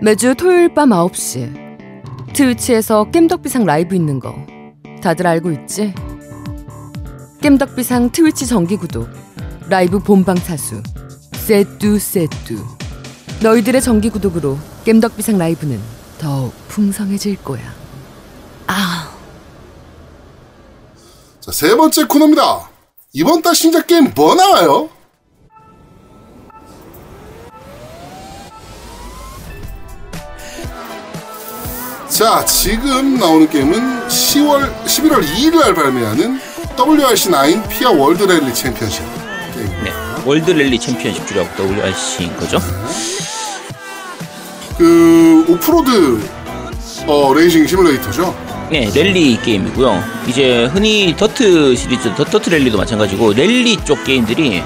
매주 토요일 밤 9시 트위치에서 겜덕비상 라이브 있는 거 다들 알고 있지? 겜덕비상 트위치 정기 구독 라이브 본방 사수 세뚜 세뚜 너희들의 정기 구독으로 겜덕비상 라이브는 더욱 풍성해질 거야 아 자, 세 번째 코너입니다. 이번 달 신작 게임 뭐 나와요? 자, 지금 나오는 게임은 10월, 11월 2일 날 발매하는 WRC9 FIA 월드 랠리 챔피언십 게임입니다. 네. 월드 랠리 챔피언십 줄여갖고 WRC인 거죠. 그, 오프로드, 어, 레이싱 시뮬레이터죠. 네, 랠리 게임이고요. 이제 흔히 더트 시리즈, 더, 더트 랠리도 마찬가지고 랠리 쪽 게임들이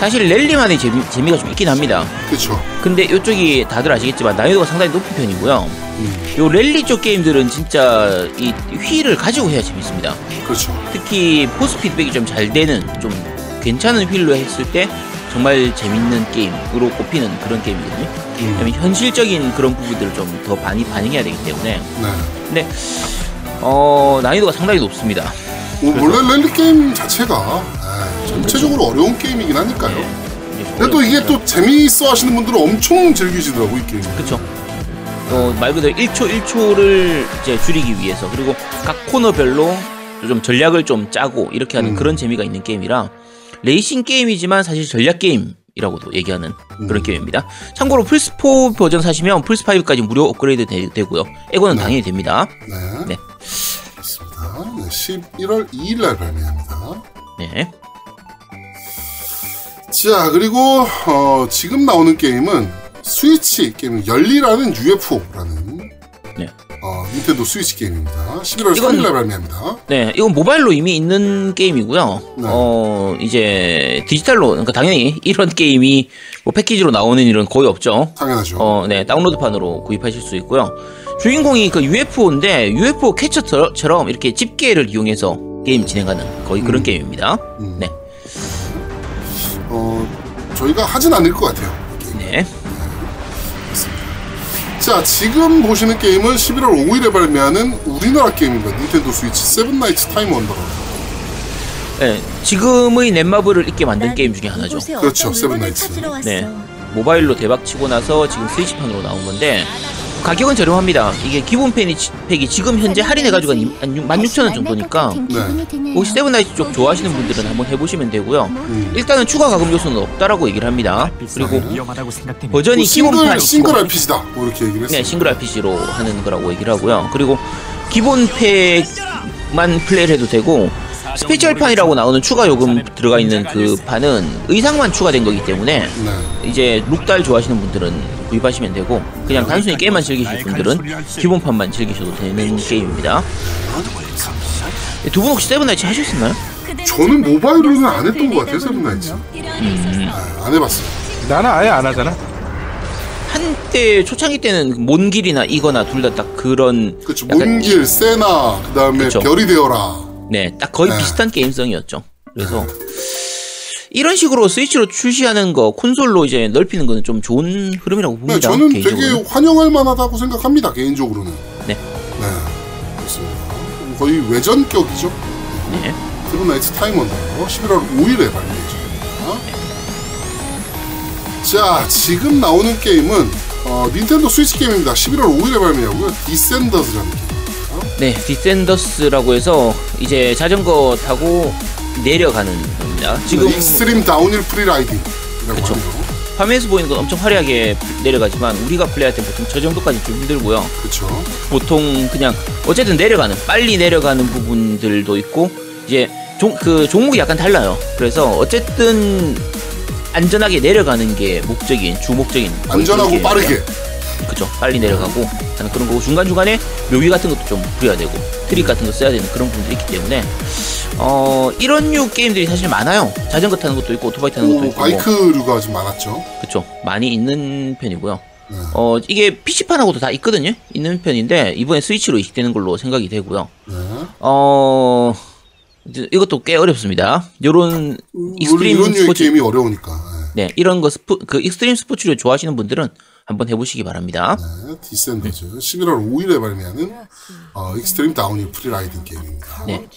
사실 랠리만의 재미, 재미가 좀 있긴 합니다. 그쵸. 근데 이쪽이 다들 아시겠지만 난이도가 상당히 높은 편이고요. 요 랠리 쪽 게임들은 진짜 이 휠을 가지고 해야 재밌습니다. 그렇죠. 특히 force feedback이 좀 잘 되는 좀 괜찮은 휠로 했을 때 정말 재밌는 게임으로 꼽히는 그런 게임이거든요. 왜냐면 현실적인 그런 부분들을 좀 더 많이 반영해야 되기 때문에 네. 근데 어 난이도가 상당히 높습니다. 오, 원래 랠리 게임 자체가 전체적으로 어려운 게임이긴 하니까요. 근데 또 이게 또 재미있어 하시는 분들은 엄청 즐기시더라고, 이 게임. 그렇죠. 어, 말 그대로 1초 1초를 이제 줄이기 위해서 그리고 각 코너별로 좀 전략을 좀 짜고 이렇게 하는 음. 그런 재미가 있는 게임이라 레이싱 게임이지만 사실 전략 게임이라고도 얘기하는 그런 음. 게임입니다. 참고로 플스4 버전 사시면 플스5까지 무료 업그레이드 되, 고요 에고는 네. 당연히 됩니다. 네. 네. 그렇습니다. 네, 11월 2일 날 발매합니다. 네. 자, 그리고 어, 지금 나오는 게임은 스위치 게임 열리라는 UFO라는 네. 어, 닌텐도 스위치 게임입니다. 11월 이건- 3일 날 발매합니다. 네, 이건 모바일로 이미 있는 게임이고요. 네. 어, 이제 디지털로, 그러니까 당연히 이런 게임이 뭐 패키지로 나오는 일은 거의 없죠. 당연하죠. 어, 네, 다운로드판으로 구입하실 수 있고요. 주인공이 그 UFO인데 UFO 캐쳐처럼 이렇게 집게를 이용해서 게임 진행하는 거의 그런 음. 게임입니다. 음. 네, 어, 저희가 하진 않을 것 같아요. 이 게임. 네, 자, 지금 보시는 게임은 11월 5일에 발매하는 우리나라 게임입니다. 닌텐도 스위치 세븐 나이츠 타임 원더러라고. 네. 지금의 넷마블을 잊게 만든 게임 중에 하나죠. 그렇죠, 세븐나이츠. 네, 모바일로 대박 치고 나서 지금 스위치판으로 나온 건데 가격은 저렴합니다. 이게 기본 팬이, 팩이 지금 현재 할인해가지고 한 16,000원 정도니까 네. 혹시 세븐나이츠 쪽 좋아하시는 분들은 한번 해보시면 되고요. 음. 일단은 추가 과금 요소는 없다라고 얘기를 합니다. 그리고 위험하다고 생각되면 버전이 뭐 싱글, 싱글 RPG다. 뭐 이렇게 얘기를 했어요. 네, 싱글 RPG로 하는 거라고 얘기를 하고요. 그리고 기본 팩만 플레이를 해도 되고 스페셜판이라고 나오는 추가 요금 들어가 있는 그 판은 의상만 추가된 거기 때문에 네. 이제 룩딸 좋아하시는 분들은 구입하시면 되고 그냥 단순히 게임만 즐기실 분들은 기본판만 즐기셔도 되는 게임입니다. 네, 두분 혹시 세븐나이츠 하셨나요? 저는 모바일로는 안 했던 것 같아요, 세븐 나이츠. 네, 안 해봤어요. 나는 아예 안 하잖아. 한때 초창기 때는 몬길이나 이거나 둘 다 딱 그런 그렇죠. 몬길, 세나, 그 다음에 그쵸. 별이 되어라. 네, 딱 거의 네. 비슷한 게임성이었죠. 그래서 이런 식으로 스위치로 출시하는 거 콘솔로 이제 넓히는 거는 좀 좋은 흐름이라고 봅니다. 네, 저는 개인적으로. 되게 환영할 만하다고 생각합니다, 개인적으로는. 네. 네. 그렇습니다. 거의 외전격이죠. 네. 세븐 나이츠 타임 원더러 11월 5일에 발매해집니다. 자, 지금 나오는 게임은 어, 닌텐도 스위치 게임입니다. 11월 5일에 발매하고요. 디센더스라는 게임. 네, 디센더스라고 해서 이제 자전거 타고 내려가는 겁니다. 지금 extreme downhill 그쵸. 하네요. 화면에서 보이는 건 엄청 화려하게 내려가지만 우리가 플레이할 때 보통 저 정도까지 좀 힘들고요. 그렇죠. 보통 그냥 어쨌든 내려가는 빨리 내려가는 부분들도 있고 이제 종, 그 종목이 약간 달라요. 그래서 어쨌든 안전하게 내려가는 게 목적인 주목적인 안전하고 빠르게. 그죠 빨리 내려가고 하는 그런 거고 중간 중간에 묘기 같은 것도 좀 부려야 되고 트릭 같은 거 써야 되는 그런 부분들이 있기 때문에 어 이런 류 게임들이 사실 많아요. 자전거 타는 것도 있고 오토바이 타는 것도 오, 있고 뭐. 바이크류가 좀 많았죠. 그쵸 많이 있는 편이고요. 네. 어 이게 PC판하고도 다 있거든요. 있는 편인데 이번에 스위치로 이식되는 걸로 생각이 되고요. 네. 어 이것도 꽤 어렵습니다. 요런 원래 extreme 이런 스포츠 게임이 어려우니까. 네. 네 이런 거 스포 그 extreme 스포츠를 좋아하시는 분들은 한번 해보시기 바랍니다. 네, 디센더스 11월 5일에 발매하는 어, extreme downhill freeriding 게임입니다. 네.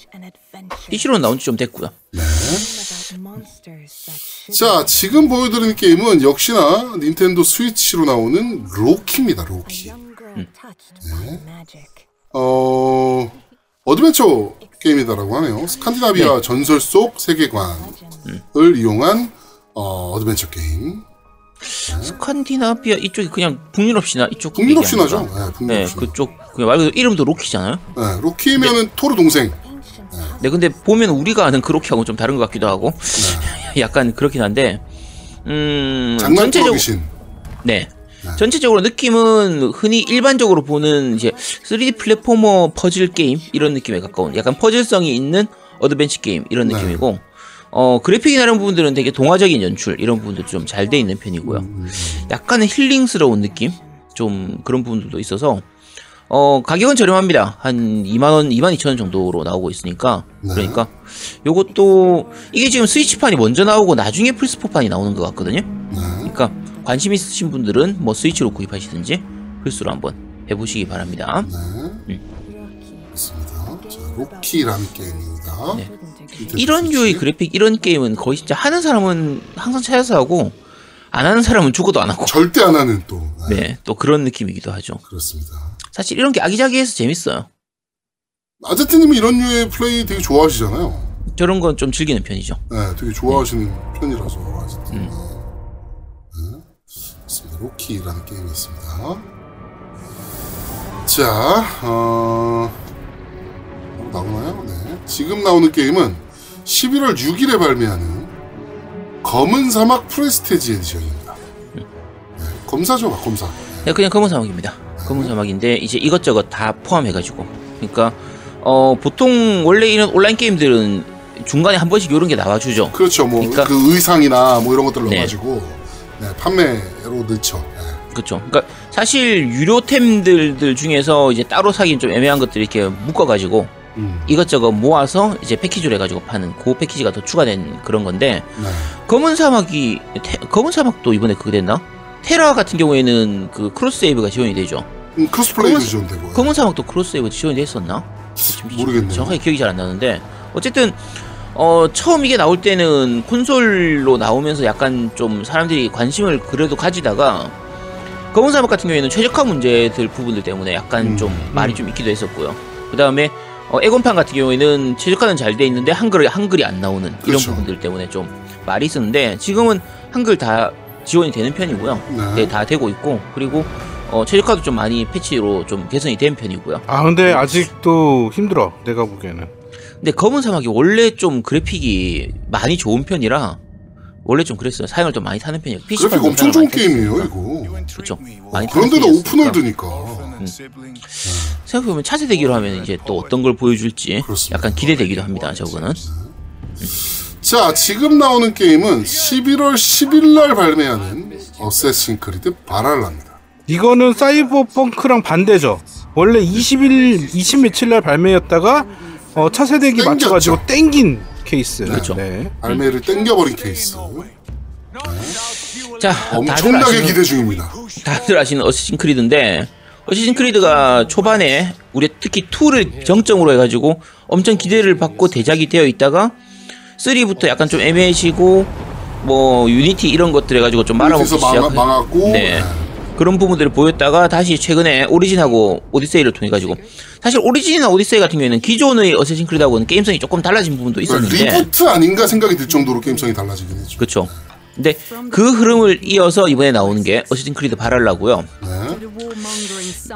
PC로는 나온 지 좀 됐고요. 자, 지금 보여드리는 게임은 역시나 닌텐도 스위치로 나오는 로키입니다. 로키. 어, 어드벤처 게임이다라고 하네요. 스칸디나비아 전설 속 세계관을 이용한 어, 어드벤처 게임. 스칸디나비아 이쪽이 그냥 북유럽 신화 이쪽 아닌가? 네, 네, 북유럽신. 그쪽 그냥 말 그대로 이름도 로키잖아요. 네, 로키면은 토르 동생. 네, 근데 보면 우리가 아는 그 로키하고 좀 다른 것 같기도 하고 약간 그렇긴 한데 음 전체적으로 토르기신. 네. 전체적으로 느낌은 흔히 일반적으로 보는 이제 3D platformer 퍼즐 게임 이런 느낌에 가까운 약간 퍼즐성이 있는 어드벤처 게임 이런 네. 느낌이고 어 그래픽이나 이런 부분들은 되게 동화적인 연출 이런 부분도 좀 잘 돼 있는 편이고요. 음, 약간의 힐링스러운 느낌 좀 그런 부분들도 있어서 어 가격은 저렴합니다. 한 2만 원, 2만 2천 원 정도로 나오고 있으니까 네. 그러니까 요것도 이게 지금 스위치판이 먼저 나오고 나중에 플스4판이 나오는 것 같거든요. 네. 그러니까 관심 있으신 분들은 뭐 스위치로 구입하시든지 플스로 한번 해보시기 바랍니다. 네. 그렇습니다. 자, 로키라는 게임입니다. 네. 이런. 류의 그래픽 이런 게임은 거의 진짜 하는 사람은 항상 찾아서 하고 안 하는 사람은 죽어도 안 하고 절대 안 하는 또. 네. 네 또 그런 느낌이기도 하죠. 그렇습니다. 사실 이런 게 아기자기해서 재밌어요. 아제트님이 이런 류의 플레이 되게 좋아하시잖아요. 저런 건 좀 즐기는 편이죠. 네, 되게 좋아하시는 편이라서 아제트님. 네. 그렇습니다. 로키라는 게임이 있습니다. 자, 어, 나오나요? 네. 지금 나오는 게임은 11월 6일에 발매하는 검은 사막 프레스테지 에디션입니다. 네, 검사죠, 검사. 네, 그냥 검은 사막입니다. 검은 사막인데 이제 이것저것 다 포함해가지고 그러니까 어 보통 원래 이런 온라인 게임들은 중간에 한 번씩 이런 게 나와주죠. 그렇죠. 뭐, 그러니까- 그 의상이나 뭐 이런 것들 네. 넣어가지고, 네, 판매로 넣죠. 네. 그렇죠. 그러니까 사실 유료템들 중에서 이제 따로 사긴 좀 애매한 것들 이렇게 묶어가지고 음, 이것저것 모아서 이제 패키지로 해가지고 파는 그 패키지가 더 추가된 그런 건데 네. 검은 사막이 테- 검은 사막도 이번에 그게 됐나? 테라 같은 경우에는 그 cross save가 지원이 되죠. 음, cross play도 검은- 지원되고. 검은 사막도 cross save 지원이 됐었나? 지금 모르겠네요. 정확하게 기억이 잘 안 나는데 어쨌든 어 처음 이게 나올 때는 콘솔로 나오면서 약간 좀 사람들이 관심을 그래도 가지다가 검은 사막 같은 경우에는 최적화 문제들 부분들 때문에 약간 음, 좀 말이 좀 있기도 했었고요. 그 다음에 어, 에곤판 같은 경우에는 최적화는 잘 돼 있는데 한글 한글이 안 나오는 이런 그렇죠. 부분들 때문에 좀 말이 있었는데 지금은 한글 다 지원이 되는 편이고요. 네. 네, 다 되고 있고 그리고 어, 최적화도 좀 많이 패치로 좀 개선이 된 편이고요. 아 근데 아직도 힘들어. 내가 보기에는. 근데 검은 사막이 원래 좀 그래픽이 많이 좋은 편이라 원래 좀 그랬어요. 사용을 좀 많이 타는 편이에요. 그래픽 엄청 좋은 게임이에요, 이거. 그렇죠. 많이 타는 그런데도. 오픈월드니까. 생각해보면 차세 대 기로 하면 이제 또 어떤 걸 보여줄지 그렇습니다. 약간 기대되기도 합니다. 저거는. 자, 지금 나오는 게임은 11월 10일 날 발매하는 어쌔신 크리드 바랄라입니다. 이거는 사이버펑크랑 반대죠. 원래 20일 20 며칠 날 발매였다가 어, 차세대기 땡겼죠. 맞춰가지고 땡긴 케이스. 그렇죠. 네. 발매를 땡겨버린 케이스. 자, 다들 엄청나게 아시는, 기대 중입니다. 다들 아시는 Assassin's Creed인데 Assassin's Creed가 초반에 우리 특히 2를 정점으로 해가지고 엄청 기대를 받고 대작이 되어 있다가 3부터 약간 좀 애매해지고 뭐 Unity 이런 것들 해가지고 좀 말아먹기 그래서 망, 시작. 망했고. 네. 네. 그런 부분들을 보였다가 다시 최근에 Origin하고 Odyssey를 통해 가지고 사실 Origin이나 Odyssey 같은 경우에는 기존의 Assassin's Creed하고는 게임성이 조금 달라진 부분도 있었는데 reboot 아닌가 생각이 들 정도로 게임성이 달라지긴 했죠. 그렇죠. 근데 그 흐름을 이어서 이번에 나오는 게 Assassin's Creed Valhalla고요. 네.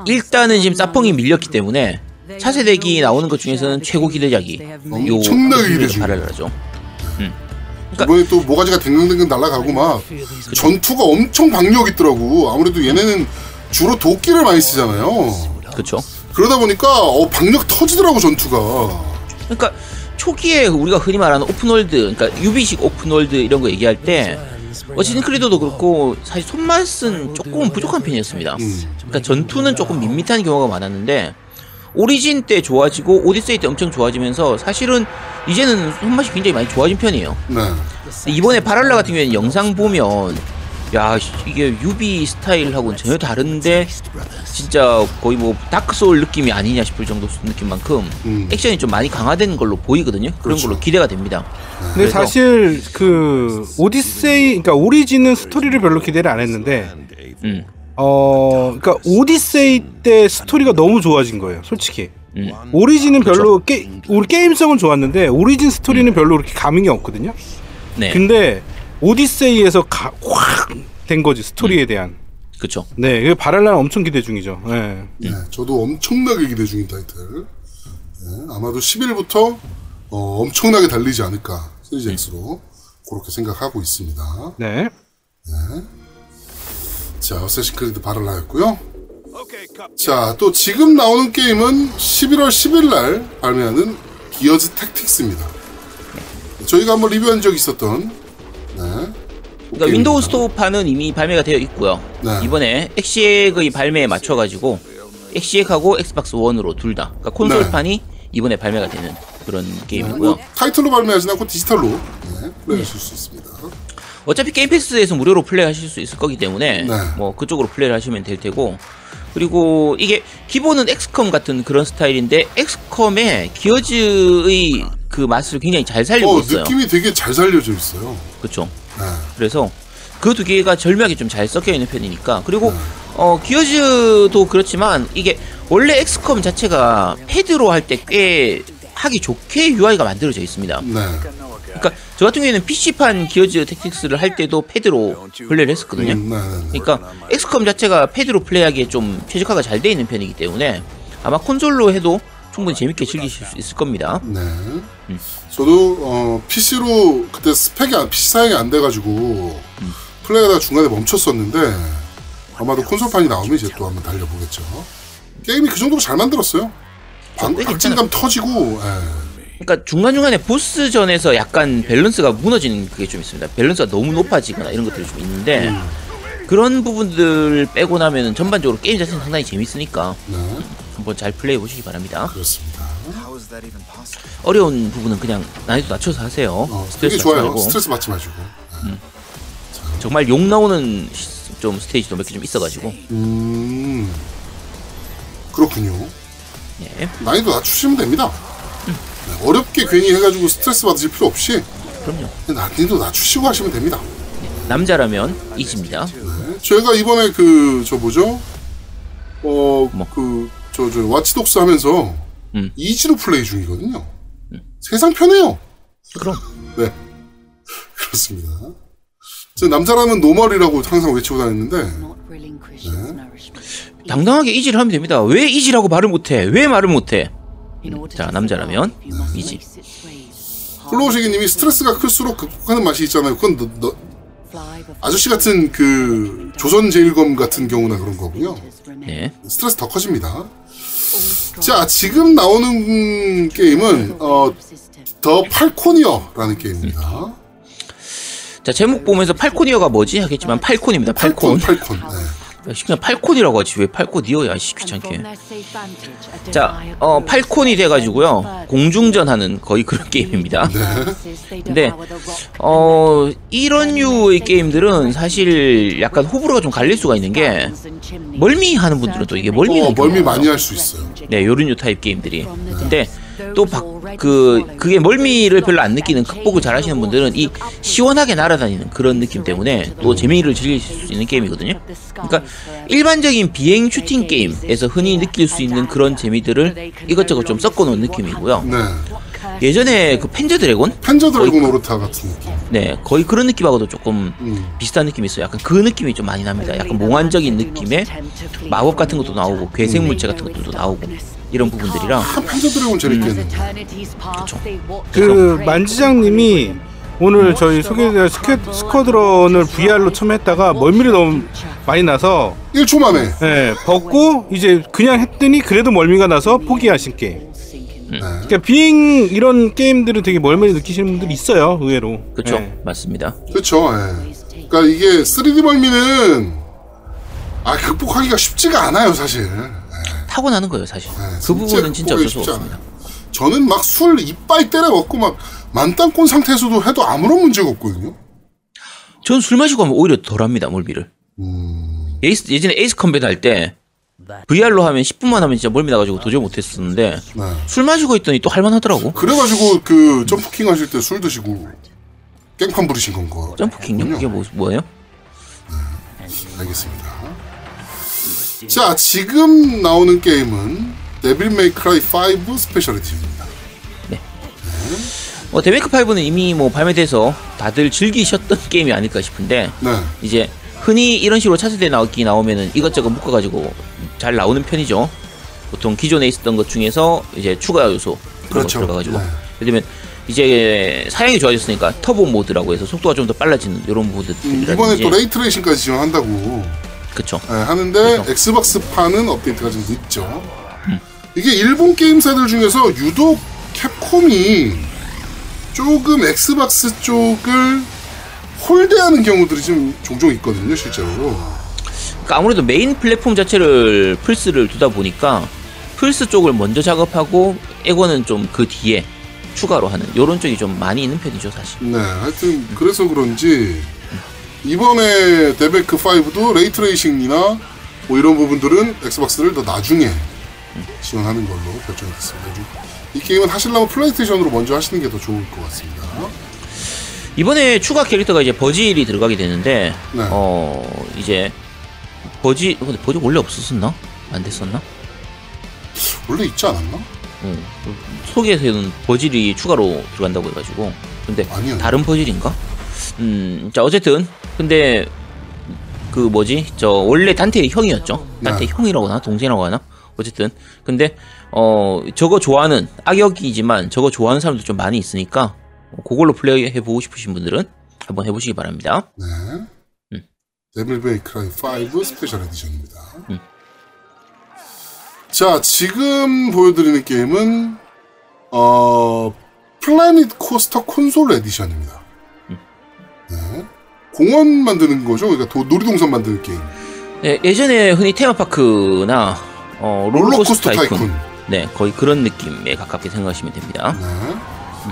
일단은 지금 사펑이 밀렸기 때문에 차세대기 나오는 것 중에서는 최고 기대작이 요 엄청나게 기대 Creed 중이에요. Valhalla죠. 이번에 또 모가지가 댕글댕글 날아가고 막 전투가 엄청 박력 있더라고. 아무래도 얘네는 주로 도끼를 많이 쓰잖아요. 그렇죠. 그러다 보니까 어, 박력 터지더라고 전투가. 그러니까 초기에 우리가 흔히 말하는 open world, 그러니까 유비식 open world 이런 거 얘기할 때 Assassin's Creed도 그렇고 사실 손맛은 조금 부족한 편이었습니다. 음. 그러니까 전투는 조금 밋밋한 경우가 많았는데 Origin 때 좋아지고 오디세이 때 엄청 좋아지면서 사실은 이제는 손맛이 굉장히 많이 좋아진 편이에요. 네. 이번에 바랄라 같은 경우에는 영상 보면 야 씨, 이게 유비 스타일하고는 전혀 다른데 진짜 거의 뭐 Dark Souls 느낌이 아니냐 싶을 정도 느낌만큼 음. 액션이 좀 많이 강화된 걸로 보이거든요. 그런 그렇죠. 걸로 기대가 됩니다. 근데 그래서- 사실 그 오디세이 그러니까 Origin은 스토리를 별로 기대를 안 했는데 음, 어 그러니까 오디세이 때 스토리가 너무 좋아진 거예요 솔직히 음. Origin은 별로 게, 우리 게임성은 좋았는데 Origin 스토리는 별로 그렇게 감흥이 없거든요 네, 근데 오디세이에서 확 된 거지 스토리에 대한 그렇죠. 네 이거 바랄라는 엄청 기대 중이죠 네. 네, 저도 엄청나게 기대 중인 타이틀. 네, 아마도 10일부터 어, 엄청나게 달리지 않을까 시리즈 X로 그렇게 생각하고 있습니다. 네. 자, 어쌔신 크리드 바랄라였고요. 자, 또 지금 나오는 게임은 11월 10일 날 발매하는 Gears Tactics입니다. 저희가 한번 리뷰한 적이 있었던 네. 그러니까 Windows Store판은 이미 발매가 되어 있고요. 네. 이번에 엑시엑의 발매에 맞춰가지고 엑시엑하고 Xbox One으로 둘 다, 그러니까 콘솔판이 이번에 발매가 되는 그런 게임이고요. 뭐 타이틀로 발매하지 않고 디지털로 네, 플레이하실 수 있습니다. 어차피 Game Pass에서 무료로 플레이하실 수 있을 거기 때문에 네. 뭐 그쪽으로 플레이를 하시면 될 테고 그리고 이게 기본은 XCOM 같은 그런 스타일인데 XCOM의 Gears의 그 맛을 굉장히 잘 살리고 어, 있어요. 느낌이 되게 잘 살려져 있어요. 그렇죠. 네. 그래서 그 두 개가 절묘하게 좀 잘 섞여 있는 편이니까 그리고 어 Gears도 그렇지만 이게 원래 XCOM 자체가 패드로 할 때 꽤 하기 좋게 UI가 만들어져 있습니다. 네. 그러니까 저 같은 경우에는 PC판 Gears Tactics를 할 때도 패드로 플레이를 했었거든요. 음, 네, 네. 그러니까 XCOM 자체가 패드로 플레이하기에 좀 최적화가 잘 돼 있는 편이기 때문에 아마 콘솔로 해도 충분히 재밌게 즐기실 수 있을 겁니다. 네. 저도 어, PC로 그때 스펙이 안, PC 사양이 안 돼가지고 플레이하다가 중간에 멈췄었는데 아마도 콘솔판이 나오면 이제 또 한번 달려보겠죠. 게임이 그 정도로 잘 만들었어요. 박진감 터지고 예. 그러니까 중간 중간에 보스전에서 약간 밸런스가 무너지는 그게 좀 있습니다. 밸런스가 너무 높아지거나 이런 것들이 좀 있는데 그런 부분들 빼고 나면은 전반적으로 게임 자체는 상당히 재밌으니까 네, 한번 잘 플레이해 보시기 바랍니다. 그렇습니다. 어려운 부분은 그냥 난이도 낮춰서 하세요. 어, 스트레스 좋아요. 말고 스트레스 받지 마시고. 정말 욕 나오는 시- 좀 스테이지도 몇 개 좀 있어가지고 음, 그렇군요. 네, 난이도 낮추시면 됩니다. 네, 어렵게 괜히 해가지고 스트레스 받으실 필요 없이 그럼요. 난이도 낮추시고 하시면 됩니다. 남자라면 easy입니다. 네. 제가 이번에 그 저 뭐죠? 어 뭐? 그저저 Watch Dogs 하면서 음. easy로 플레이 중이거든요. 세상 편해요. 그럼 네 그렇습니다. 저 남자라면 normal이라고 항상 외치고 다녔는데 당당하게 easy를 하면 됩니다. 왜 easy라고 말을 못해? 왜 말을 못해? 자, 남자라면 easy. 플로우시기님이 스트레스가 클수록 극복하는 맛이 있잖아요. 그건 너, 너- 아저씨 같은 그 조선 제일검 같은 경우나 그런 거고요. 네. 스트레스 더 커집니다. 자 지금 나오는 게임은 어, The Falconeer라는 게임입니다. 자 제목 보면서 Falconeer가 뭐지 하겠지만 falcon입니다. falcon. falcon. 네. 야, 씨, 그냥 falcon이라고 하지 왜 Falconeer야? 씨 귀찮게. 자, 어 팔콘이 돼가지고요 공중전하는 거의 그런 게임입니다. 근데 어 이런 류의 게임들은 사실 약간 호불호가 좀 갈릴 수가 있는 게 멀미 하는 분들은 또 이게 멀미 어, 멀미 많이 할 수 있어요. 네, 요런 류 타입 게임들이. 근데 또 그 그게 멀미를 별로 안 느끼는 극복을 잘 하시는 분들은 이 시원하게 날아다니는 그런 느낌 때문에 또 재미를 즐기실 수 있는 게임이거든요. 그러니까 일반적인 비행 슈팅 게임에서 흔히 느낄 수 있는 그런 재미들을 이것저것 좀 섞어 놓은 느낌이고요. 네. 예전에 그 Panzer Dragoon? Panzer Dragoon Orta 같은 느낌. 네, 거의 그런 느낌하고도 조금 음. 비슷한 느낌이 있어요. 약간 그 느낌이 좀 많이 납니다. 약간 몽환적인 느낌의 마법 같은 것도 나오고 괴생 물체 같은 것들도 나오고 이런 아, Panzer Dragoon 재밌겠네. 그 만지장님이 오늘 저희 소개된 스퀘, 스쿼드런을 VR로 처음 했다가 멀미를 너무 많이 나서 1초 만에. 예, 벗고 이제 그냥 했더니 그래도 멀미가 나서 포기하신 게임. 네. 그러니까 비행 이런 게임들은 되게 멀미를 느끼시는 분들이 있어요, 의외로. 그렇죠, 예. 맞습니다. 그렇죠. 예. 그러니까 이게 3D 멀미는 아 극복하기가 쉽지가 않아요, 사실. 타고 나는 거예요, 사실. 네, 그 부분은 진짜 어쩔 수 없습니다. 저는 막 술 이빨 때려 먹고 막 만땅권 상태에서도 해도 아무런 문제가 없거든요. 전 술 마시고 하면 오히려 덜합니다 멀미를. 음, 에이스, 예전에 Ace Combat 할 때 VR로 하면 10분만 하면 진짜 멀미 나가지고 도저히 못했었는데 네. 술 마시고 있더니 또 할만하더라고. 그래가지고 그 Jump King 하실 때 술 드시고 깽판 부리신 건가? Jump King요? 그게 뭐, 뭐예요? 알겠습니다. 자, 지금 나오는 게임은 Devil May Cry 5 Special Edition입니다. 어, 데메이크 5는 이미 뭐 발매돼서 다들 즐기셨던 게임이 아닐까 싶은데 네. 이제 흔히 이런 식으로 차세대 나오기 나오면은 이것저것 묶어가지고 잘 나오는 편이죠. 보통 기존에 있었던 것 중에서 이제 추가 요소 그런 그렇죠. 거 들어가가지고 네. 예를 들면 이제 사양이 좋아졌으니까 터보 모드라고 해서 속도가 좀 더 빨라지는 이런 음, 모드들이라든지 이번에 또 ray tracing까지 지원한다고 그쵸 네, 하는데 그래서- Xbox판은 업데이트가 좀 늦죠. 음. 이게 일본 게임사들 중에서 유독 Capcom이 조금 Xbox 쪽을 홀대하는 경우들이 좀 종종 있거든요, 실제로. 그러니까 아무래도 메인 플랫폼 자체를 플스를 두다 보니까 플스 쪽을 먼저 작업하고 에고는 좀 그 뒤에 추가로 하는 이런 쪽이 좀 많이 있는 편이죠 사실. 네, 하여튼 그래서 그런지 이번에 데메크 5도 ray tracing이나 뭐 이런 부분들은 Xbox를 더 나중에 지원하는 걸로 결정이 됐습니다. 이 게임은 하시려면 PlayStation으로 먼저 하시는 게 더 좋을 것 같습니다. 이번에 추가 캐릭터가 이제 버질이 들어가게 되는데 네. 어 이제 버질 근데 버질 원래 없었었나? 안 됐었나? 원래 있지 않았나? 어, 소개에서는 버질이 추가로 들어간다고 해가지고 근데 아니요. 다른 버질인가? 음, 자 어쨌든 근데 그 뭐지 저 원래 단테의 형이었죠. 단테 네. 형이라고 하나 동생이라고 하나? 어쨌든 근데 어 저거 좋아하는 악역이지만 저거 좋아하는 사람도 좀 많이 있으니까 그걸로 플레이 해 보고 싶으신 분들은 한번 해보시기 바랍니다. 네. 음. Devil May Cry 5 Special Edition입니다. 음. 자, 지금 보여드리는 게임은 어 Planet Coaster Console Edition입니다. 음. 네. 공원 만드는 거죠. 그러니까 도- 놀이동산 만드는 게임. 네, 예전에 흔히 테마파크나 어, 롤러코스터 RollerCoaster Tycoon Tycoon. 네 거의 그런 느낌에 가깝게 생각하시면 됩니다. 네.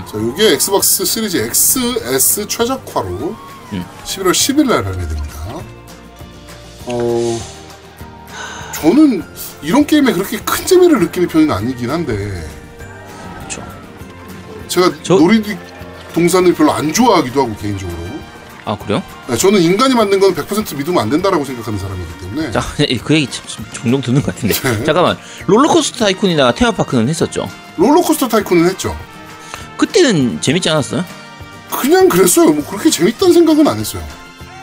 자, 이게 Xbox Series XS 최적화로 음. 11월 10일 날 발매됩니다. 어, 저는 이런 게임에 그렇게 큰 재미를 느끼는 편은 아니긴 한데, 그렇죠. 제가 저- 놀이동산을 별로 안 좋아하기도 하고, 개인적으로. 아 그래요? 네, 저는 인간이 만든 건 100% 믿으면 안 된다라고 생각하는 사람이기 때문에. 자, 그 얘기 참- 참 종종 듣는 것 같은데. 네. 잠깐만, 롤러코스터 타이쿤이나 테마파크는 했었죠. 롤러코스터 타이쿤은 했죠. 그때는 재밌지 않았어요? 그냥 그랬어요. 뭐 그렇게 재밌다는 생각은 안 했어요.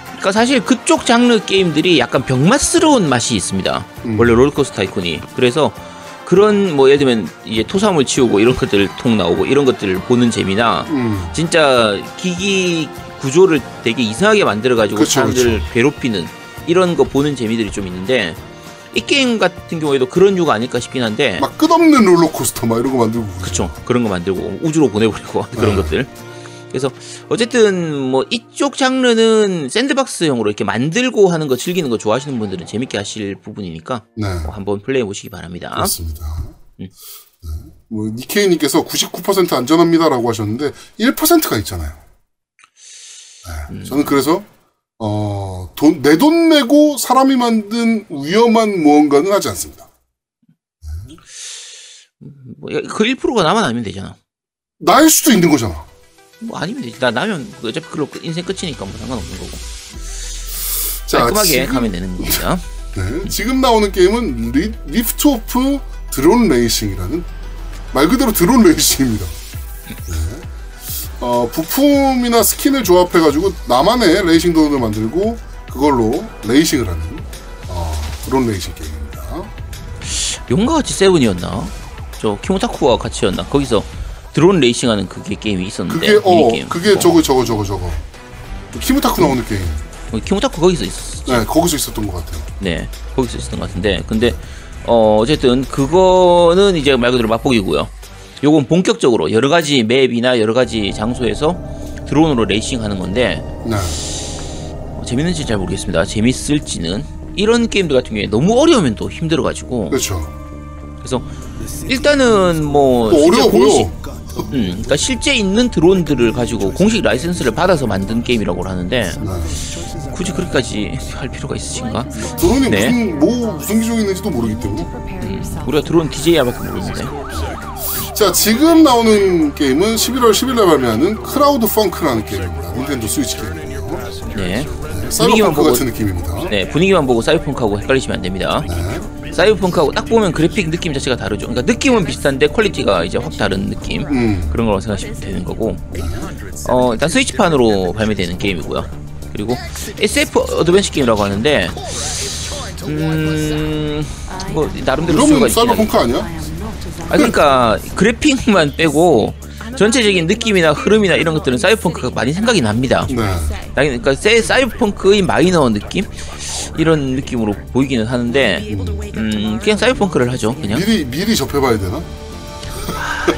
그러니까 사실 그쪽 장르 게임들이 약간 병맛스러운 맛이 있습니다. 음. 원래 롤러코스터 타이쿤이. 그래서 그런 뭐 예를 들면 이제 토사물 치우고 이런 것들 통 나오고 이런 것들을 보는 재미나 음. 진짜 기기 구조를 되게 이상하게 만들어가지고 그쵸, 사람들을 괴롭히는 이런 거 보는 재미들이 좀 있는데 이 게임 같은 경우에도 그런 유가 아닐까 싶긴 한데 막 끝없는 롤러코스터 막 이런 거 만들고. 그쵸 그런 거 만들고 우주로 보내버리고 그런 네. 것들 그래서 어쨌든 뭐 이쪽 장르는 샌드박스형으로 이렇게 만들고 하는 거 즐기는 거 좋아하시는 분들은 재밌게 하실 부분이니까 네. 뭐 한번 플레이해 보시기 바랍니다. 그렇습니다. 음. 네. 뭐 니케이님께서 99% 안전합니다라고 하셨는데 1%가 있잖아요. 네. 음. 저는 그래서 어, 내돈 내고 사람이 만든 위험한 무언가는 하지 않습니다. 뭐 그 1%가 나만 아니면 되잖아. 나일 수도 있는 거잖아. 뭐 아니면 되지. 나 나면 어차피 그걸로 끝- 인생 끝이니까 뭐 상관없는 거고. 자, 깔끔하게 지금, 가면 되는 겁니다. 네, 지금 나오는 게임은 리, Liftoff Drone Racing이라는 말 그대로 드론 레이싱입니다. 네. 어, 부품이나 스킨을 조합해가지고 나만의 레이싱 드론을 만들고 그걸로 레이싱을 하는 어, 드론 레이싱 게임입니다. 용과 같이 Seven이었나? 저 키무타쿠와 같이였나? 거기서 드론 레이싱하는 그게 게임이 있었는데 그게 어. 그게 어. 저거 저거 저거 저거 그 키무타쿠 나오는 게임. 어, 키무타쿠 거기서 있었지. 네, 거기서 있었던 것 같아요. 네, 거기서 있었던 것 같은데, 근데 어 어쨌든 그거는 이제 말 그대로 맛보기고요. 요건 본격적으로 여러 가지 맵이나 여러 가지 장소에서 드론으로 레이싱하는 건데 네, 어, 재밌는지 잘 모르겠습니다. 재밌을지는 이런 게임들 같은 경우에 너무 어려우면 또 힘들어가지고 그렇죠. 그래서 일단은 뭐 어려워. 공식 음, 그러니까 실제 있는 드론들을 가지고 공식 라이센스를 받아서 만든 게임이라고 하는데 네. 굳이 그렇게까지 할 필요가 있으신가? 드론이 네. 무슨 뭐 무슨 기종이 있는지도 모르기 때문에. 우리가 드론 DJI밖에 모르는데. 자 지금 나오는 게임은 11월 10일에 발매하는 Cloudpunk라는 게임입니다. Nintendo Switch 게임이고요. 네. 네, 분위기만 사이버펑크 보고- 같은 느낌입니다. 네, 분위기만 보고 사이버펑크하고 헷갈리시면 안 됩니다. 네. 사이버펑크하고 딱 보면 그래픽 느낌 자체가 다르죠. 그러니까 느낌은 비슷한데 퀄리티가 이제 확 다른 느낌. 음. 그런 거라고 생각하시면 되는 거고. 어, 일단 Switch판으로 발매되는 게임이고요. 그리고 SF 어드벤처 게임이라고 하는데 음, 뭐 나름대로 있긴 사이버펑크 아니야? 아 그러니까 그래픽만 빼고 전체적인 느낌이나 흐름이나 이런 것들은 사이버펑크가 많이 생각이 납니다. 네. 그러니까 세- 사이버펑크의 마이너 느낌 이런 느낌으로 보이기는 하는데 음 그냥 사이버펑크를 하죠 그냥 미리 미리 접해봐야 되나?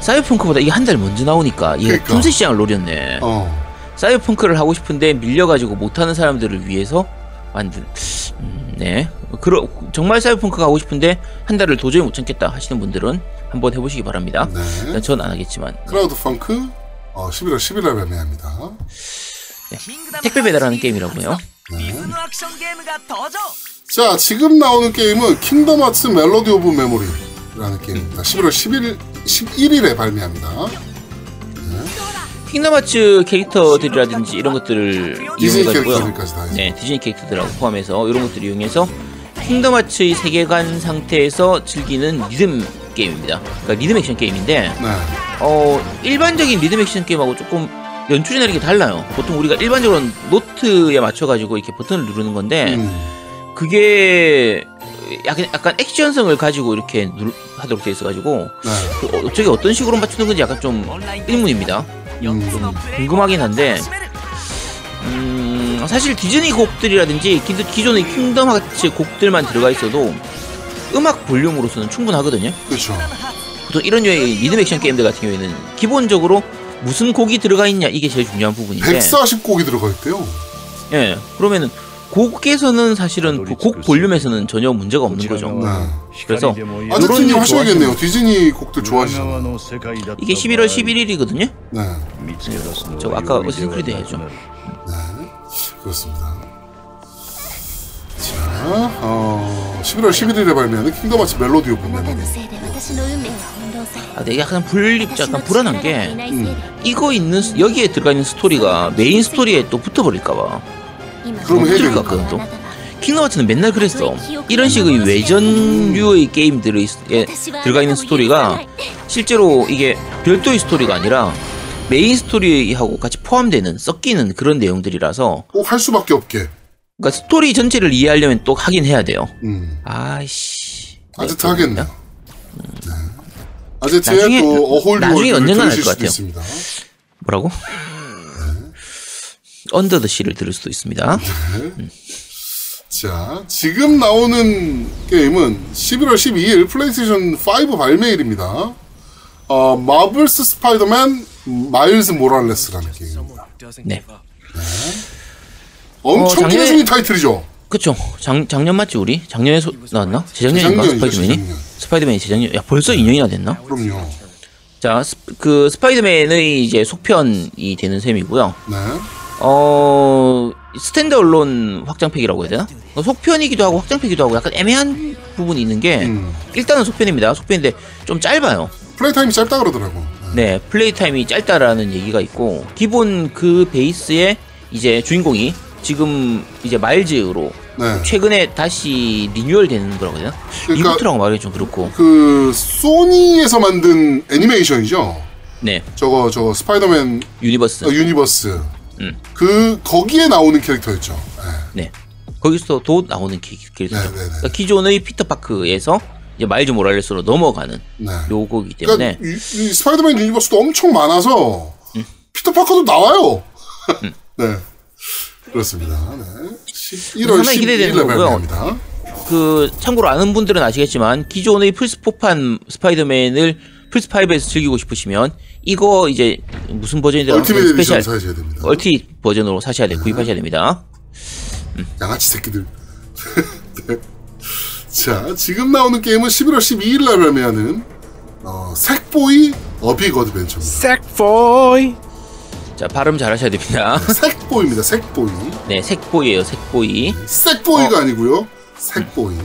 사이버펑크보다 이게 한 달 먼저 나오니까 이게 그러니까. 틈새 시장을 노렸네 어. 사이버펑크를 하고 싶은데 밀려가지고 못하는 사람들을 위해서 만든 음, 네 그러, 정말 사이버펑크가 하고 싶은데 한 달을 도저히 못 참겠다 하시는 분들은 한번 해보시기 바랍니다 네. 전 안 하겠지만 Cloudpunk 어, 11월 10일에 발매합니다. 택배 배달하는 게임이라고요 자 지금 나오는 게임은 Kingdom Hearts Melody of Memory라는 게임입니다. 11월 11일 11일에 발매합니다. Kingdom Hearts 캐릭터들이라든지 이런 것들을 Disney 이용해가지고요. 캐릭터들까지 다 네, Disney 캐릭터들하고 포함해서 이런 것들을 이용해서 킹덤하츠의 세계관 상태에서 즐기는 리듬 게임입니다. 그러니까 리듬 액션 게임인데 네. 어 일반적인 리듬 액션 게임하고 조금 연출이나 이렇게 달라요. 보통 우리가 일반적으로 노트에 맞춰가지고 이렇게 버튼을 누르는 건데 음. 그게 약간 약간 액션성을 가지고 이렇게 누르, 하도록 돼 있어가지고 네. 그 어, 저게 어떤 식으로 맞추는 건지 약간 좀 의문입니다. 좀 궁금하긴 한데 음, 사실 디즈니 곡들이라든지 기, 기존의 킹덤 하츠 곡들만 들어가 있어도 음악 볼륨으로서는 충분하거든요. 그렇죠. 보통 이런 류의 리듬 액션 게임들 같은 경우에는 기본적으로 무슨 곡이 들어가 있냐 이게 제일 중요한 부분인데 140곡이 들어가 있대요. 예 그러면은 곡에서는 사실은 그 곡 볼륨에서는 전혀 문제가 없는 거죠. 네. 그래서 아제트님 일 하셔야겠네요. 디즈니 곡들 좋아하시잖아요. 이게 11월 11일이거든요. 네. 저 아까 Assassin's Creed 해야죠. 그렇습니다. 자, 어, 11월 11일에 발매하는 Kingdom Hearts Melody of를 아, 근데 약간 불립자, 약간 불안한 게 음. 음, 이거 있는 여기에 들어가 있는 스토리가 메인 스토리에 또 붙어버릴까봐. 그럼 해줄까 그건 또. Kingdom Hearts는 맨날 그랬어. 이런 식의 음. 외전류의 게임들에 예, 들어가 있는 스토리가 실제로 이게 별도의 스토리가 아니라 메인 스토리하고 같이 포함되는 섞이는 그런 내용들이라서 꼭할 수밖에 없게. 그러니까 스토리 전체를 이해하려면 또 하긴 해야 돼요. 음. 아이씨. 아제트 네, 하겠네요. 네. 아제트의 나중에- 또 어홀 나중에 언젠간 할 들으실 것 수도 같아요. 있습니다. 뭐라고? 언더 더 시를 들을 수도 있습니다. 자, 지금 나오는 게임은 11월 12일 플레이스테이션 5 발매일입니다. 어, Marvel's Spider-Man Miles Morales라는 게임입니다. 네. 엄청 어, 작년에- 깨지는 타이틀이죠. 그쵸. 작, 작년 맞지 우리? 작년에 소, 나왔나? 재작년인가? 스파이더맨이? 재작년. 스파이더맨이 재작년. 야 벌써 2년이나 됐나? 그럼요. 자, 스, 그 스파이더맨의 이제 속편이 되는 셈이고요. 네. 어 standalone 확장팩이라고 해야 되나? 어, 속편이기도 하고 확장팩이기도 하고 약간 애매한 부분이 있는 게 음. 일단은 속편입니다. 속편인데 좀 짧아요. 플레이 타임이 짧다 그러더라고. 네. 네, 플레이 타임이 짧다라는 얘기가 있고 기본 그 베이스에 이제 주인공이 지금 이제 마일즈로 네. 최근에 다시 리뉴얼 되는 되나? 그러니까- reboot라고 말하기 좀 그렇고. 그 소니에서 만든 애니메이션이죠. 네, 저거 저거 스파이더맨 universe. 어, universe. 음. 그 거기에 나오는 캐릭터였죠. 네. 네. 거기서도 나오는 기- 캐릭터죠. 네, 네, 네. 그러니까 기존의 피터 파크에서 이제 마일즈 모랄레스로 넘어가는 네. 요거기 때문에 그러니까 이, 이 스파이더맨 universe도 엄청 많아서 피터 파커도 나와요. 네. 그렇습니다. 네. 11월 상당히 기대되는 12일에 거고요. 발매합니다. 그 참고로 아는 분들은 아시겠지만 기존의 플스4판 스파이더맨을 플스5에서 즐기고 싶으시면 이거 이제 무슨 버전이더라? Ultimate Special 사셔야 됩니다. 얼티 버전으로 사셔야 돼 구입하셔야 됩니다. 양아치 새끼들. 네. 자, 지금 나오는 게임은 11월 12일 날 발매하는 어, Sackboy A Big Adventure입니다. Sackboy. 자 발음 잘하셔야 됩니다. Sackboy입니다. Sackboy. 네 Sackboy예요 Sackboy. 색보이가 어. 아니고요. Sackboy.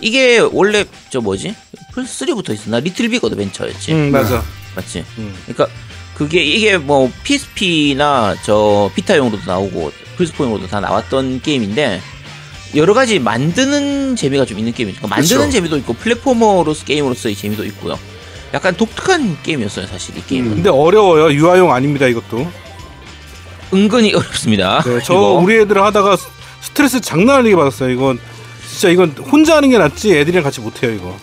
이게 원래 저 뭐지 플스 3부터 있었나 Little Big Adventure였지. 응 맞아. 맞지? 음. 그러니까 그게 이게 뭐 PSP나 저 비타용으로도 나오고 플스4용으로도 다 나왔던 게임인데 여러 가지 만드는 재미가 좀 있는 게임이죠. 그러니까 만드는 그쵸. 재미도 있고 platformer로서 게임으로서의 재미도 있고요. 약간 독특한 게임이었어요, 사실 이 게임은. 음. 근데 어려워요. 유아용 아닙니다 이것도. 은근히 어렵습니다. 네, 저 이거. 우리 애들 하다가 스- 스트레스 장난 아니게 받았어요. 이건 진짜 이건 혼자 하는 게 낫지 애들이랑 같이 못 해요 이거.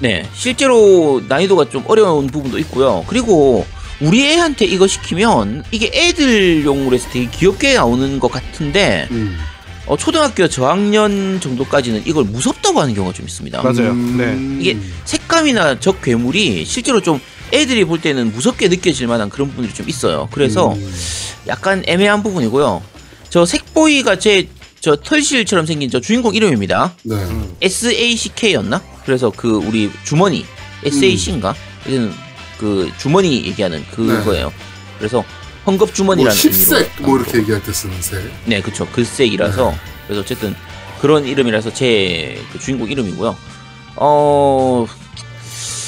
네, 실제로 난이도가 좀 어려운 부분도 있고요. 그리고 우리 애한테 이거 시키면 이게 애들용으로 해서 되게 귀엽게 나오는 것 같은데 음. 어, 초등학교 저학년 정도까지는 이걸 무섭다고 하는 경우가 좀 있습니다. 맞아요. 음. 네. 이게 색감이나 적 괴물이 실제로 좀 애들이 볼 때는 무섭게 느껴질 만한 그런 부분들이 좀 있어요. 그래서 음. 약간 애매한 부분이고요. 저 색보이가 제 저 털실처럼 생긴 저 주인공 이름입니다. 네. SACK였나? 그래서 그 우리 주머니 SAC인가? 이는 그 주머니 얘기하는 그거예요. 그래서 헝겊 뭐 주머니라는 의미로 뭐 이렇게 얘기할 때 쓰는 색. 네, 그쵸. 글색이라서. 그래서 어쨌든 그런 이름이라서 제 그 주인공 이름이고요. 어,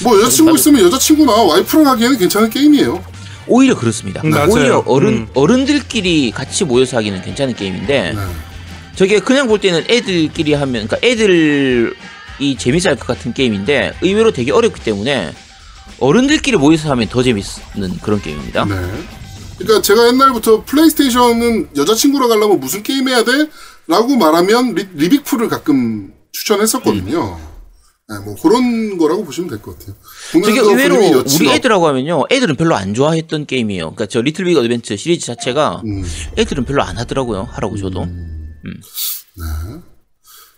뭐 여자친구 나도- 있으면 여자친구나 와이프랑 하기에는 괜찮은 게임이에요. 오히려 그렇습니다. 음, 맞아요. 오히려 어른, 음. 어른들끼리 같이 모여서 하기는 괜찮은 게임인데, 네. 저게 그냥 볼 때는 애들끼리 하면, 그러니까 애들이 재밌어 할 것 같은 게임인데, 의외로 되게 어렵기 때문에, 어른들끼리 모여서 하면 더 재밌는 그런 게임입니다. 네. 그러니까 제가 옛날부터 플레이스테이션은 여자친구랑 가려면 무슨 게임 해야 돼? 라고 말하면 리, 리빅풀을 가끔 추천했었거든요. 네, 뭐 그런 거라고 보시면 될 것 같아요. 국내에도 의외로 우리 애들하고 하면요, 애들은 별로 안 좋아했던 게임이에요. 그러니까 저 Little Big Adventure 시리즈 자체가 음. 애들은 별로 안 하더라고요. 하라고 줘도.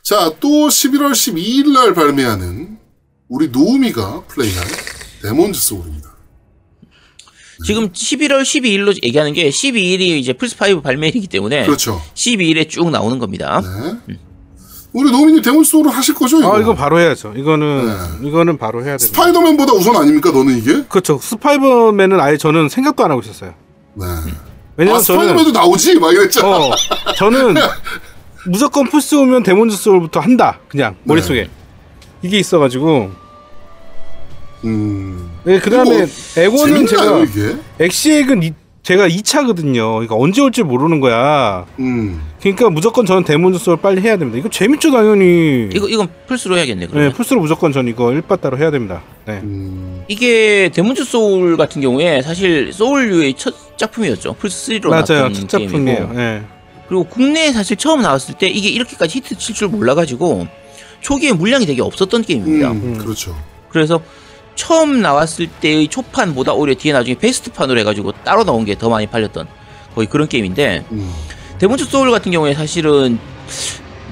자, 또 11월 12일 날 발매하는 우리 노우미가 플레이할 Demon's Souls입니다. 지금 11월 12일로 얘기하는 게 12일이 이제 플스5 발매일이기 때문에 그렇죠. 12일에 쭉 나오는 겁니다. 네. 우리 노우미님 Demon's Souls 하실 거죠? 이거? 아 이거 바로 해야죠. 이거는 네. 이거는 바로 해야 됩니다. 스파이더맨보다 우선 아닙니까, 너는 이게? 그렇죠. 스파이더맨은 아예 저는 생각도 안 하고 있었어요. 네. 왜냐면 아, 스파이더맨도 나오지? 막 이랬잖아. 어 저는 무조건 플스 오면 Demon's Souls부터 한다. 그냥 머릿속에 이게 있어가지고 음. 네, 그다음에 에고는 제가 이게? 엑시엑은 이, 제가 2차거든요. 그러니까 언제 올지 모르는 거야. 음. 그러니까 무조건 저는 Demon's Souls 빨리 해야 됩니다. 이거 재밌죠 당연히. 이거 이건 플스로 해야겠네. 그러면. 네, 플스로 무조건 전 이거 1빠따로 해야 됩니다. 네. 음. 이게 Demon's Souls 같은 경우에 사실 소울류의 첫 작품이었죠. 플스 3로 맞아요. 나왔던 첫 게임이고. 작품이에요. 네. 그리고 국내에 사실 처음 나왔을 때 이게 이렇게까지 히트 칠 줄 몰라가지고 초기에 물량이 되게 없었던 게임입니다. 음, 그렇죠. 그래서 처음 나왔을 때의 초판보다 오히려 뒤에 나중에 베스트판으로 해가지고 따로 나온 게 더 많이 팔렸던 거의 그런 게임인데 음. Demon's Souls 같은 경우에 사실은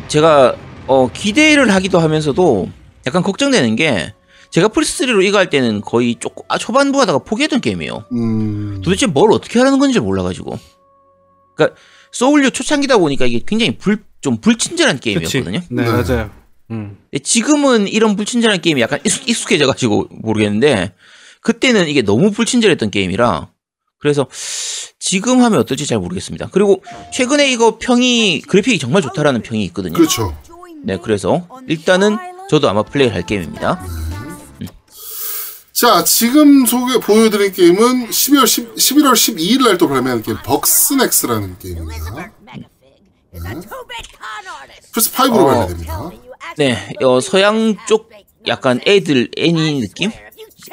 제가 어, 기대를 하기도 하면서도 약간 걱정되는 게 제가 플스3로 이거 할 때는 거의 조금 아, 초반부 하다가 포기했던 게임이에요. 음. 도대체 뭘 어떻게 하라는 건지 몰라가지고. 그러니까 소울류 초창기다 보니까 이게 굉장히 불, 좀 불친절한 그치. 게임이었거든요. 네, 네. 맞아요. 음. 근데 지금은 이런 불친절한 게임이 약간 익숙, 익숙 해져가지고 모르겠는데 그때는 이게 너무 불친절했던 게임이라 그래서 지금 하면 어떨지 잘 모르겠습니다. 그리고 최근에 이거 평이 그래픽이 정말 좋다라는 평이 있거든요. 그렇죠. 네, 그래서 일단은 저도 아마 플레이를 할 게임입니다. 자, 지금 소개, 보여드린 게임은 12월 10, 11월 12일 날 또 발매하는 게임, Bugsnax라는 게임입니다. 플스5로 어. 발매됩니다. 네, 어, 서양 쪽 약간 애들 애니 느낌?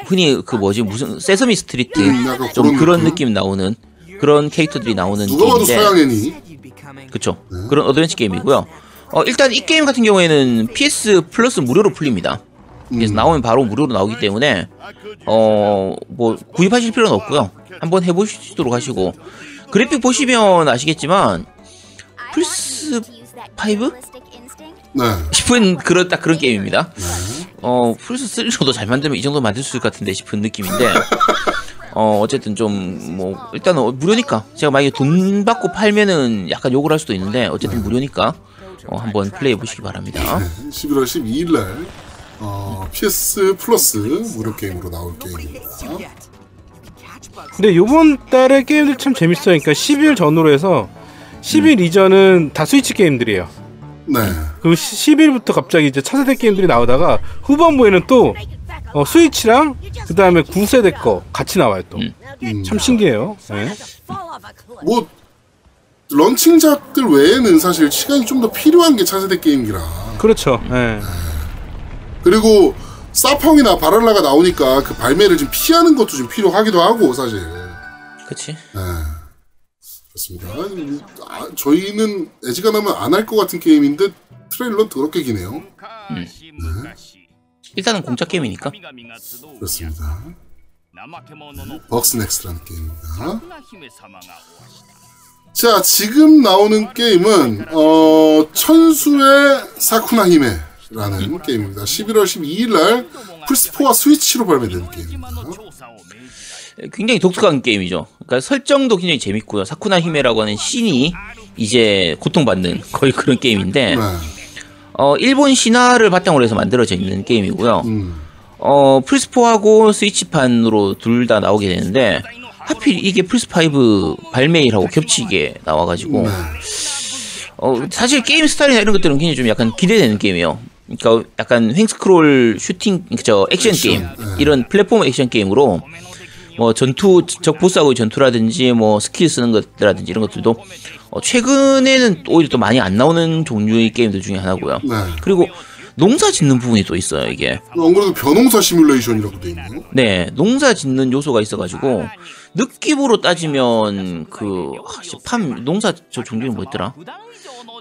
흔히 그 뭐지 무슨 Sesame Street 음, 좀 그런 느낌? 느낌 나오는 그런 캐릭터들이 나오는 누가 봐도 게임인데 서양 애니. 그쵸 그런 어드벤처 게임이고요. 어, 일단 이 게임 같은 경우에는 PS Plus 무료로 풀립니다. 그래서 음. 나오면 바로 무료로 나오기 때문에 어 뭐 구입하실 필요는 없고요. 한번 해보시도록 하시고 그래픽 보시면 아시겠지만 플스 5 네. 싶은 그런 딱 그런 게임입니다. 어 플스 3로도 잘 만들면 이 정도 만들 수 있을 것 같은데 싶은 느낌인데 어 어쨌든 좀 뭐 일단은 어, 무료니까 제가 만약에 돈 받고 팔면은 약간 욕을 할 수도 있는데 어쨌든 무료니까 어, 한번 플레이해 보시기 바랍니다. 11월 12일 날, 어, PS 플러스 무료 게임으로 나올 게임입니다. 근데 요번 달에 게임들 참 재밌어요. 그러니까 10일 전후로 해서 10일 이전은 다 스위치 게임들이에요. 네. 그 10일부터 갑자기 이제 차세대 게임들이 나오다가 후반부에는 또 어, 스위치랑 그 다음에 9세대 거 같이 나와요 또. 음. 참 신기해요. 네. 뭐 런칭작들 외에는 사실 시간이 좀 더 필요한 게 차세대 게임기라. 그렇죠. 네. 그리고 사펑이나 바랄라가 나오니까 그 발매를 좀 피하는 것도 좀 필요하기도 하고 사실. 그치? 네. 그렇습니다. 아, 저희는 애지간하면 안 할 것 같은 게임인데 트레일러 더럽게 기네요. 일단은 공짜 게임이니까. 그렇습니다. 벅스넥스라는 게임입니다. 자, 지금 나오는 게임은 어, 천수의 사쿠나히메라는 게임입니다. 11월 12일 날 플스4와 스위치로 발매된 게임입니다. 굉장히 독특한 게임이죠. 그러니까 설정도 굉장히 재밌고요. 사쿠나 히메라고 하는 신이 이제 고통받는 거의 그런 게임인데 네. 어, 일본 신화를 바탕으로 해서 만들어져 있는 게임이고요. 음, 어, 플스4하고 스위치판으로 둘 다 나오게 되는데 하필 이게 플스5 발매일하고 겹치게 나와가지고 네. 어, 사실 게임 스타일이나 이런 것들은 굉장히 좀 약간 기대되는 게임이에요. 그러니까 약간 횡스크롤 슈팅, 그저 액션 액션, 게임, 네. 이런 플랫폼 액션 게임으로 뭐 전투, 적 보스하고의 전투라든지 뭐 스킬 쓰는 것들라든지 이런 것들도 어, 최근에는 오히려 또 많이 안 나오는 종류의 게임들 중에 하나고요. 네. 그리고 농사 짓는 부분이 또 있어요, 이게. 안 그래도 벼농사 시뮬레이션이라고 돼 있네요. 네, 농사 짓는 요소가 있어가지고 느낌으로 따지면 그 아, farm 농사 저 종류는 뭐였더라?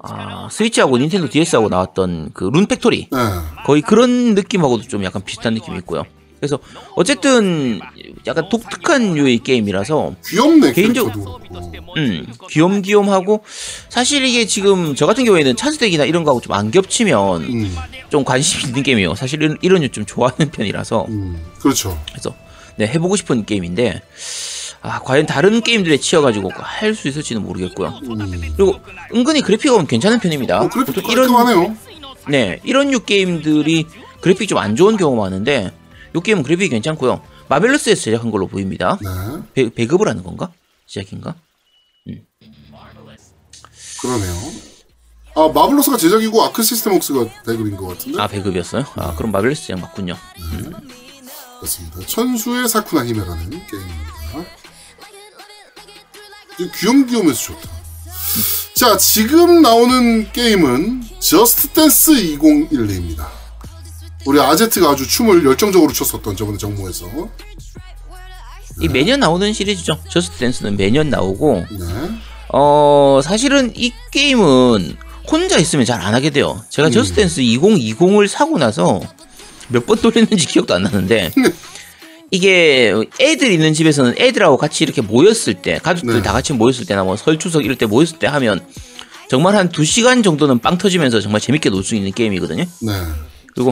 아 스위치하고 닌텐도 DS하고 나왔던 그 Rune Factory 네. 거의 그런 느낌하고도 좀 약간 비슷한 느낌이 있고요. 그래서 어쨌든 약간 독특한 류의 게임이라서 귀엽네, 개인적- 캐릭터도 그렇고. 음 귀염귀염하고 사실 이게 지금 저 같은 경우에는 차세대기나 이런 거하고 좀 안 겹치면 음, 좀 관심 있는 게임이에요. 사실 이런, 이런 류좀 좋아하는 편이라서 음, 그렇죠. 그래서 네, 해보고 싶은 게임인데 아 과연 다른 게임들에 치여가지고 할 수 있을지는 모르겠고요. 음. 그리고 은근히 그래픽은 괜찮은 편입니다. 어, 그래픽 이런 깔끔하네요. 네 이런 류 게임들이 그래픽 좀 안 좋은 경우가 많은데 이 게임은 그래픽이 괜찮고요. 마벨러스에서 제작한 걸로 보입니다. 네. 배, 배급을 하는 건가? 제작인가? 그러네요. 아, 마블로스가 제작이고 아크 시스템웍스가 배급인 것 같은데? 아 배급이었어요? 아 그럼 마벨러스 제작 맞군요. 그렇습니다. 천수의 사쿠나 히메라는 게임입니다. 귀염귀염해서 좋다. 자, 지금 나오는 게임은 Just Dance 2012입니다. 우리 아제트가 아주 춤을 열정적으로 췄었던 저번에 정모에서. 이 매년 나오는 시리즈죠. Just Dance는 매년 나오고 네. 어 사실은 이 게임은 혼자 있으면 잘 안 하게 돼요. 제가 Just Dance 2020을 사고 나서 몇 번 돌렸는지 기억도 안 나는데 이게 애들 있는 집에서는 애들하고 같이 이렇게 모였을 때 가족들 네. 다 같이 모였을 때나 뭐 설추석 이럴 때 모였을 때 하면 정말 한 2시간 정도는 빵 터지면서 정말 재밌게 놀 수 있는 게임이거든요. 네. 그리고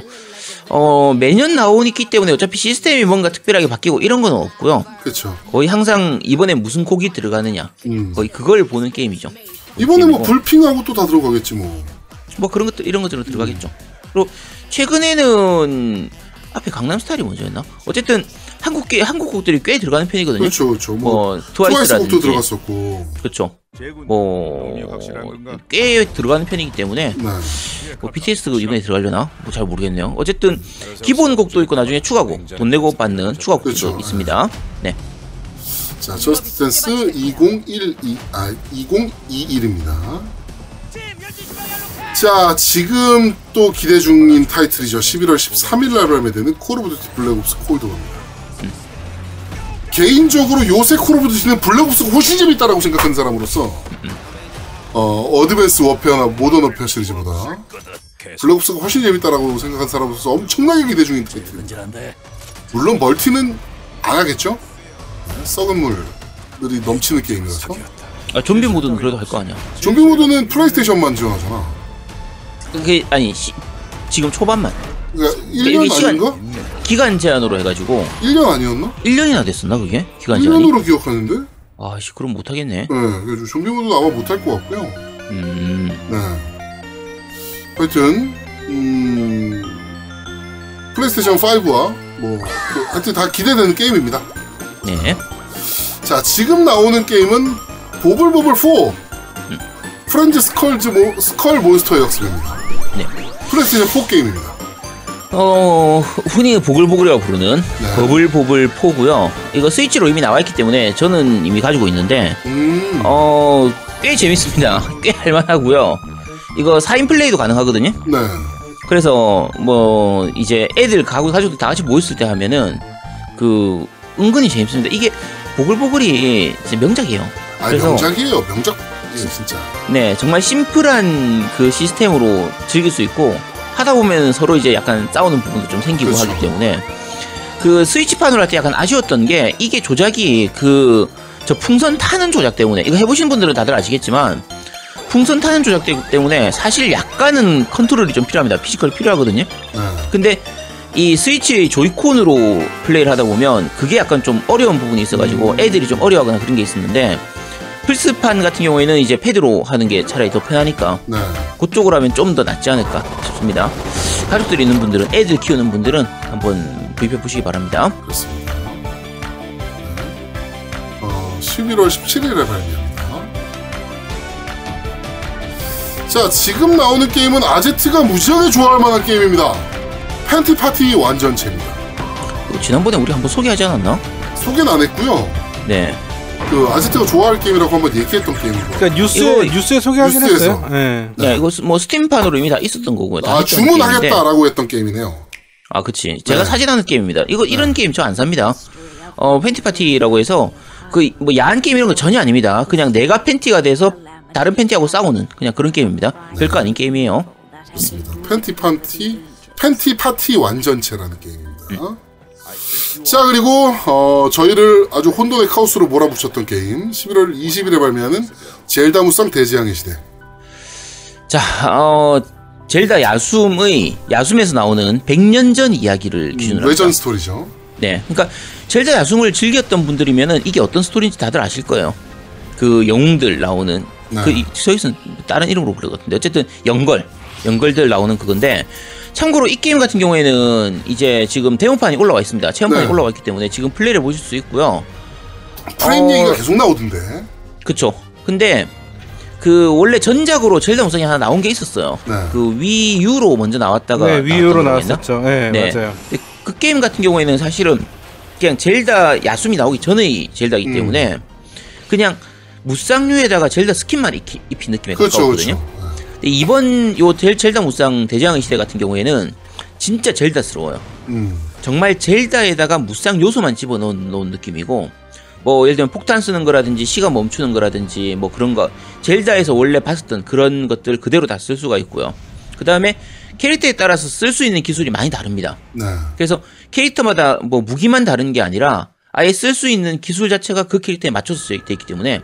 어 매년 나오기 때문에 어차피 시스템이 뭔가 특별하게 바뀌고 이런 건 없고요. 그렇죠. 거의 항상 이번에 무슨 곡이 들어가느냐 음. 거의 그걸 보는 게임이죠. 이번에 뭐. 불핑하고 또 다 들어가겠지 뭐. 뭐 그런 것들 이런 것들은 들어가겠죠. 그리고 최근에는 앞에 강남 스타일이 먼저였나? 어쨌든 한국 게 한국 곡들이 꽤 들어가는 편이거든요. 그렇죠, 그렇죠. 뭐, 뭐 트와이스 트와이스라든지 곡도 들어갔었고. 그렇죠. 뭐 꽤 들어가는 편이기 때문에 네. 뭐 BTS도 이번에 들어가려나? 뭐 잘 모르겠네요. 어쨌든 기본 곡도 있고 나중에 추가곡 돈 내고 받는 추가곡도 그렇죠. 있습니다. 네. 자, Just Dance 2012, 아, 2021입니다. 자, 지금 또 기대 중인 타이틀이죠. 11월 13일 날 발매되는 Call of Duty Black Ops Cold War입니다. 개인적으로 요새 Call of Duty는 Black Ops가 훨씬 재밌다라고 생각하는 사람으로서 어, Advance Warfare나 Modern Warfare 시리즈보다 Black Ops가 훨씬 재밌다라고 생각하는 사람으로서 엄청나게 기대 중인 타이틀입니다. 물론 멀티는 안 하겠죠? 썩은 물들이 넘치는 게임이라서 아, 좀비 모드는 그래도 할 거 아니야. 좀비 모드는 플레이스테이션만 지원하잖아 그게 아니 시- 지금 초반만 그러니까 이게 1년 시간- 아닌가? 기간 제한으로 해가지고 1년 아니었나? 1년이나 됐었나 그게 기간 제한이? 1년으로 기억하는데? 네, 아씨 그럼 못하겠네. 좀비 모드는 아마 못할 것 같고요 음. 네 하여튼 음... 플레이스테이션 5와 뭐, 뭐 하여튼 다 기대되는 게임입니다 네. 자, 지금 나오는 게임은 Bubble Bobble 4 Friends Skulls 모, Skull Monster의 역습입니다. 네. 플레이스테이션 4 게임입니다. 어, 흔히 보글보글이라고 부르는 네. Bubble Bobble four고요. 이거 스위치로 이미 나와 있기 때문에 저는 이미 가지고 있는데 음, 어, 꽤 재밌습니다. 꽤 할만하고요. 이거 4인 플레이도 가능하거든요. 네. 그래서 뭐 이제 애들 가구 가족들 다 같이 모였을 때 하면은 그 은근히 재밌습니다. 이게 보글보글이 진짜 명작이에요. 아, 그래서 명작이에요. 명작. 예, 진짜. 네 정말 심플한 그 시스템으로 즐길 수 있고 하다 보면 서로 이제 약간 싸우는 부분도 좀 생기고 그렇죠. 하기 때문에 그 스위치판으로 할 때 약간 아쉬웠던 게 이게 조작이 그 저 풍선 타는 조작 때문에 이거 해보신 분들은 다들 아시겠지만 풍선 타는 조작 때- 때문에 사실 약간은 컨트롤이 좀 필요합니다. 피지컬이 필요하거든요. 네. 근데 이 스위치 조이콘으로 플레이를 하다 보면 그게 약간 좀 어려운 부분이 있어가지고 애들이 좀 어려워하거나 그런 게 있었는데 플스판 같은 경우에는 이제 패드로 하는 게 차라리 더 편하니까 네. 그쪽으로 하면 좀 더 낫지 않을까 싶습니다. 가족들이 있는 분들은 애들 키우는 분들은 한번 구입해 보시기 바랍니다. 그렇습니다. 네. 어, 11월 17일에 발매합니다. 자, 지금 나오는 게임은 아제트가 무지하게 좋아할 만한 게임입니다. 팬티 파티 완전체입니다. 그 지난번에 우리 한번 소개하지 않았나? 소개는 안 했고요. 네. 그 아제트가 좋아할 게임이라고 한번 얘기했던 게임이고. 그러니까 뉴스에 이거- 뉴스에 소개하긴 뉴스에서. 했어요. 예. 네, 이거 스- 뭐 스팀판으로 이미 다 있었던 거고요. 다 아, 했던 게임인데. 주문하겠다라고 했던 게임이네요. 아, 그치. 제가 네. 사진하는 게임입니다. 이거 이런 게임 저 안 삽니다. 어, 팬티 파티라고 해서 그 뭐 야한 게임 이런 거 전혀 아닙니다. 그냥 내가 팬티가 돼서 다른 팬티하고 싸우는 그냥 그런 게임입니다. 별거 아닌 게임이에요. 그렇습니다. 팬티 파티 팬티 파티 완전체라는 게임입니다. 자 그리고 어, 저희를 아주 혼돈의 카오스로 몰아붙였던 게임 11월 20일에 발매하는 젤다 무쌍 대지양의 시대. 자, 어, 젤다 야숨의 야숨에서 나오는 100년 전 이야기를 기준으로 외전. 스토리죠. 네. 그러니까 젤다 야숨을 즐겼던 분들이면은 이게 어떤 스토리인지 다들 아실 거예요. 그 영웅들 나오는 네. 그 이- 저기서는 다른 이름으로 부르거든요. 어쨌든 연걸 연걸들 나오는 그건데 참고로 이 게임 같은 경우에는 이제 지금 데모판이 올라와 있습니다. 체험판이 네. 올라와 있기 때문에 지금 플레이를 보실 수 있고요. 프레임 어, 얘기가 계속 나오던데. 그쵸. 근데 그 원래 전작으로 젤다 무쌍이 하나 나온 게 있었어요. 네. 그 위유로 먼저 나왔다가 네, 위유로? 나왔었죠. 네, 네. 맞아요. 그 게임 같은 경우에는 사실은 그냥 젤다 야숨이 나오기 전의 젤다이기 음. 때문에 그냥 무쌍류에다가 젤다 스킨만 입히, 입힌 느낌에 그렇죠, 가까웠거든요. 그렇죠. 이번 요 젤, 젤다 무쌍 대장의 시대 같은 경우에는 진짜 젤다스러워요. 음, 정말 젤다에다가 무쌍 요소만 집어넣은 놓은 느낌이고 뭐 예를 들면 폭탄 쓰는 거라든지 시간 멈추는 거라든지 뭐 그런 거 젤다에서 원래 봤었던 그런 것들 그대로 다 쓸 수가 있고요. 그 다음에 캐릭터에 따라서 쓸 수 있는 기술이 많이 다릅니다. 네. 그래서 캐릭터마다 뭐 무기만 다른 게 아니라 아예 쓸 수 있는 기술 자체가 그 캐릭터에 맞춰서 되어 있기 때문에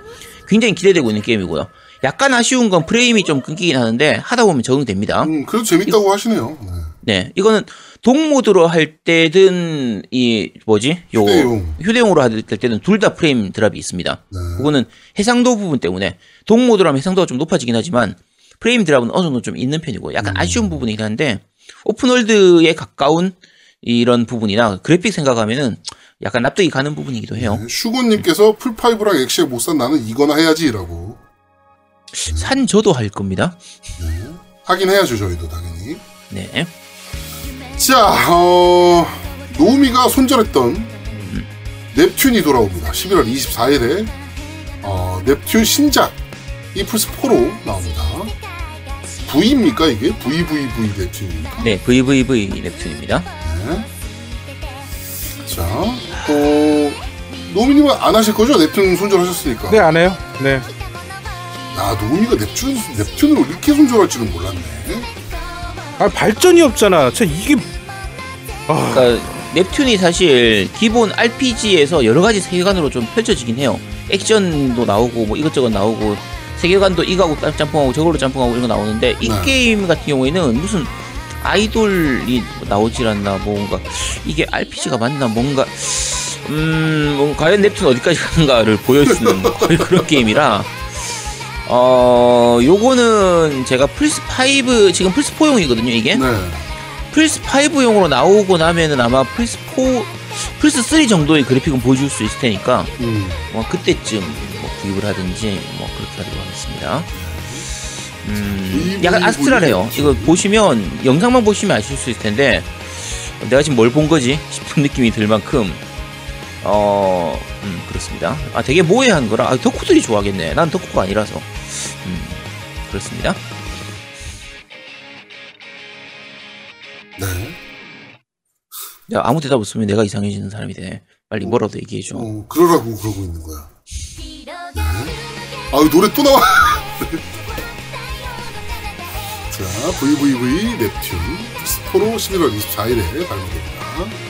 굉장히 기대되고 있는 게임이고요. 약간 아쉬운 건 프레임이 좀 끊기긴 하는데 하다 보면 적응됩니다. 음, 그래도 재밌다고 하시네요. 네. 네, 이거는 동 모드로 할 때든 이 뭐지? 요 휴대용. 휴대용으로 할 때든 둘 다 프레임 드랍이 있습니다. 네. 그거는 해상도 부분 때문에 동 모드로 하면 해상도가 좀 높아지긴 하지만 프레임 드랍은 어느 정도 좀 있는 편이고 약간 음. 아쉬운 부분이긴 한데 open world에 가까운 이런 부분이나 그래픽 생각하면은 약간 납득이 가는 부분이기도 해요. 네. 슈고님께서 플five랑 엑시엑 못 산 나는 이거나 해야지라고 산 저도 할 겁니다. 하긴 해야죠 저희도 당연히. 네. 자, 어, 노미가 손절했던 넵튠이 돌아옵니다. 11월 24일에 어, 넵튠 신작 이 플스 4로 나옵니다. V입니까 이게? VVV 넵튠입니까? 네, VVV 랩툰입니다. 네. 자, 어, 노미님은 안 하실 거죠? 넵튠 손절하셨으니까. 네, 안 해요. 네. 야, 노미가 넵튠, 넵튠으로 이렇게 손절할 줄은 몰랐네. 아, 발전이 없잖아. 저 이게 아, 그러니까 넵튠이 사실 기본 RPG에서 여러 가지 세계관으로 좀 펼쳐지긴 해요. 액션도 나오고 뭐 이것저것 나오고 세계관도 이거하고 짬뽕하고 저걸로 짬뽕하고 이런 거 나오는데 이 네. 게임 같은 경우에는 무슨 아이돌이 나오질 않나 뭔가 이게 RPG가 맞나 뭔가 음 뭐, 과연 넵튠 어디까지 가는가를 보여주는 거의 그런 게임이라 어 요거는 제가 플스 5 지금 플스 4용이거든요 이게 네. 플스 5용으로 나오고 나면은 아마 플스 4 플스 3 정도의 그래픽은 보여줄 수 있을 테니까 음. 뭐 그때쯤 뭐 구입을 하든지 뭐 그렇게 하도록 하겠습니다. 음, 약간 아스트랄해요. 보여주겠지. 이거 보시면 영상만 보시면 아실 수 있을 텐데 내가 지금 뭘 본 거지 싶은 느낌이 들 만큼 어, 음, 그렇습니다. 아, 되게 모해한 거라. 아, 덕후들이 좋아하겠네. 난 덕후가 아니라서. 음, 그렇습니다. 네. 야, 아무 대답 없으면 내가 이상해지는 사람이 돼. 빨리 뭐라도 얘기해줘. 어, 그러라고 그러고 있는 거야. 네. 아유 노래 또 나와. 자, VVV 넵튠 스포로 11월 24일에 발매됩니다.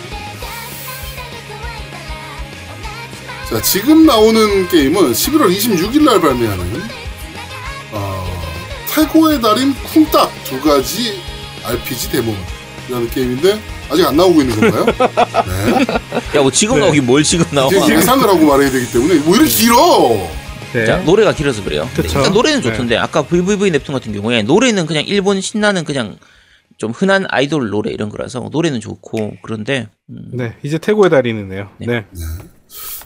자, 지금 나오는 게임은 11월 26일 날 발매하는 어, 태고의 달인 쿵딱 두 가지 RPG 데모라는 게임인데 아직 안 나오고 있는 건가요? 네. 야, 뭐 지금 나오긴 뭘 지금 나와. 이게 예상을 하고 말해야 되기 때문에 뭐 이렇게 길어. 네. 자, 노래가 길어서 그래요. 그쵸. 일단 노래는 네. 좋던데, 아까 VVV 넵튠 같은 경우에 노래는 그냥 일본 신나는 그냥 좀 흔한 아이돌 노래 이런 거라서 노래는 좋고, 그런데, 음, 네, 이제 태고의 달인이네요. 네.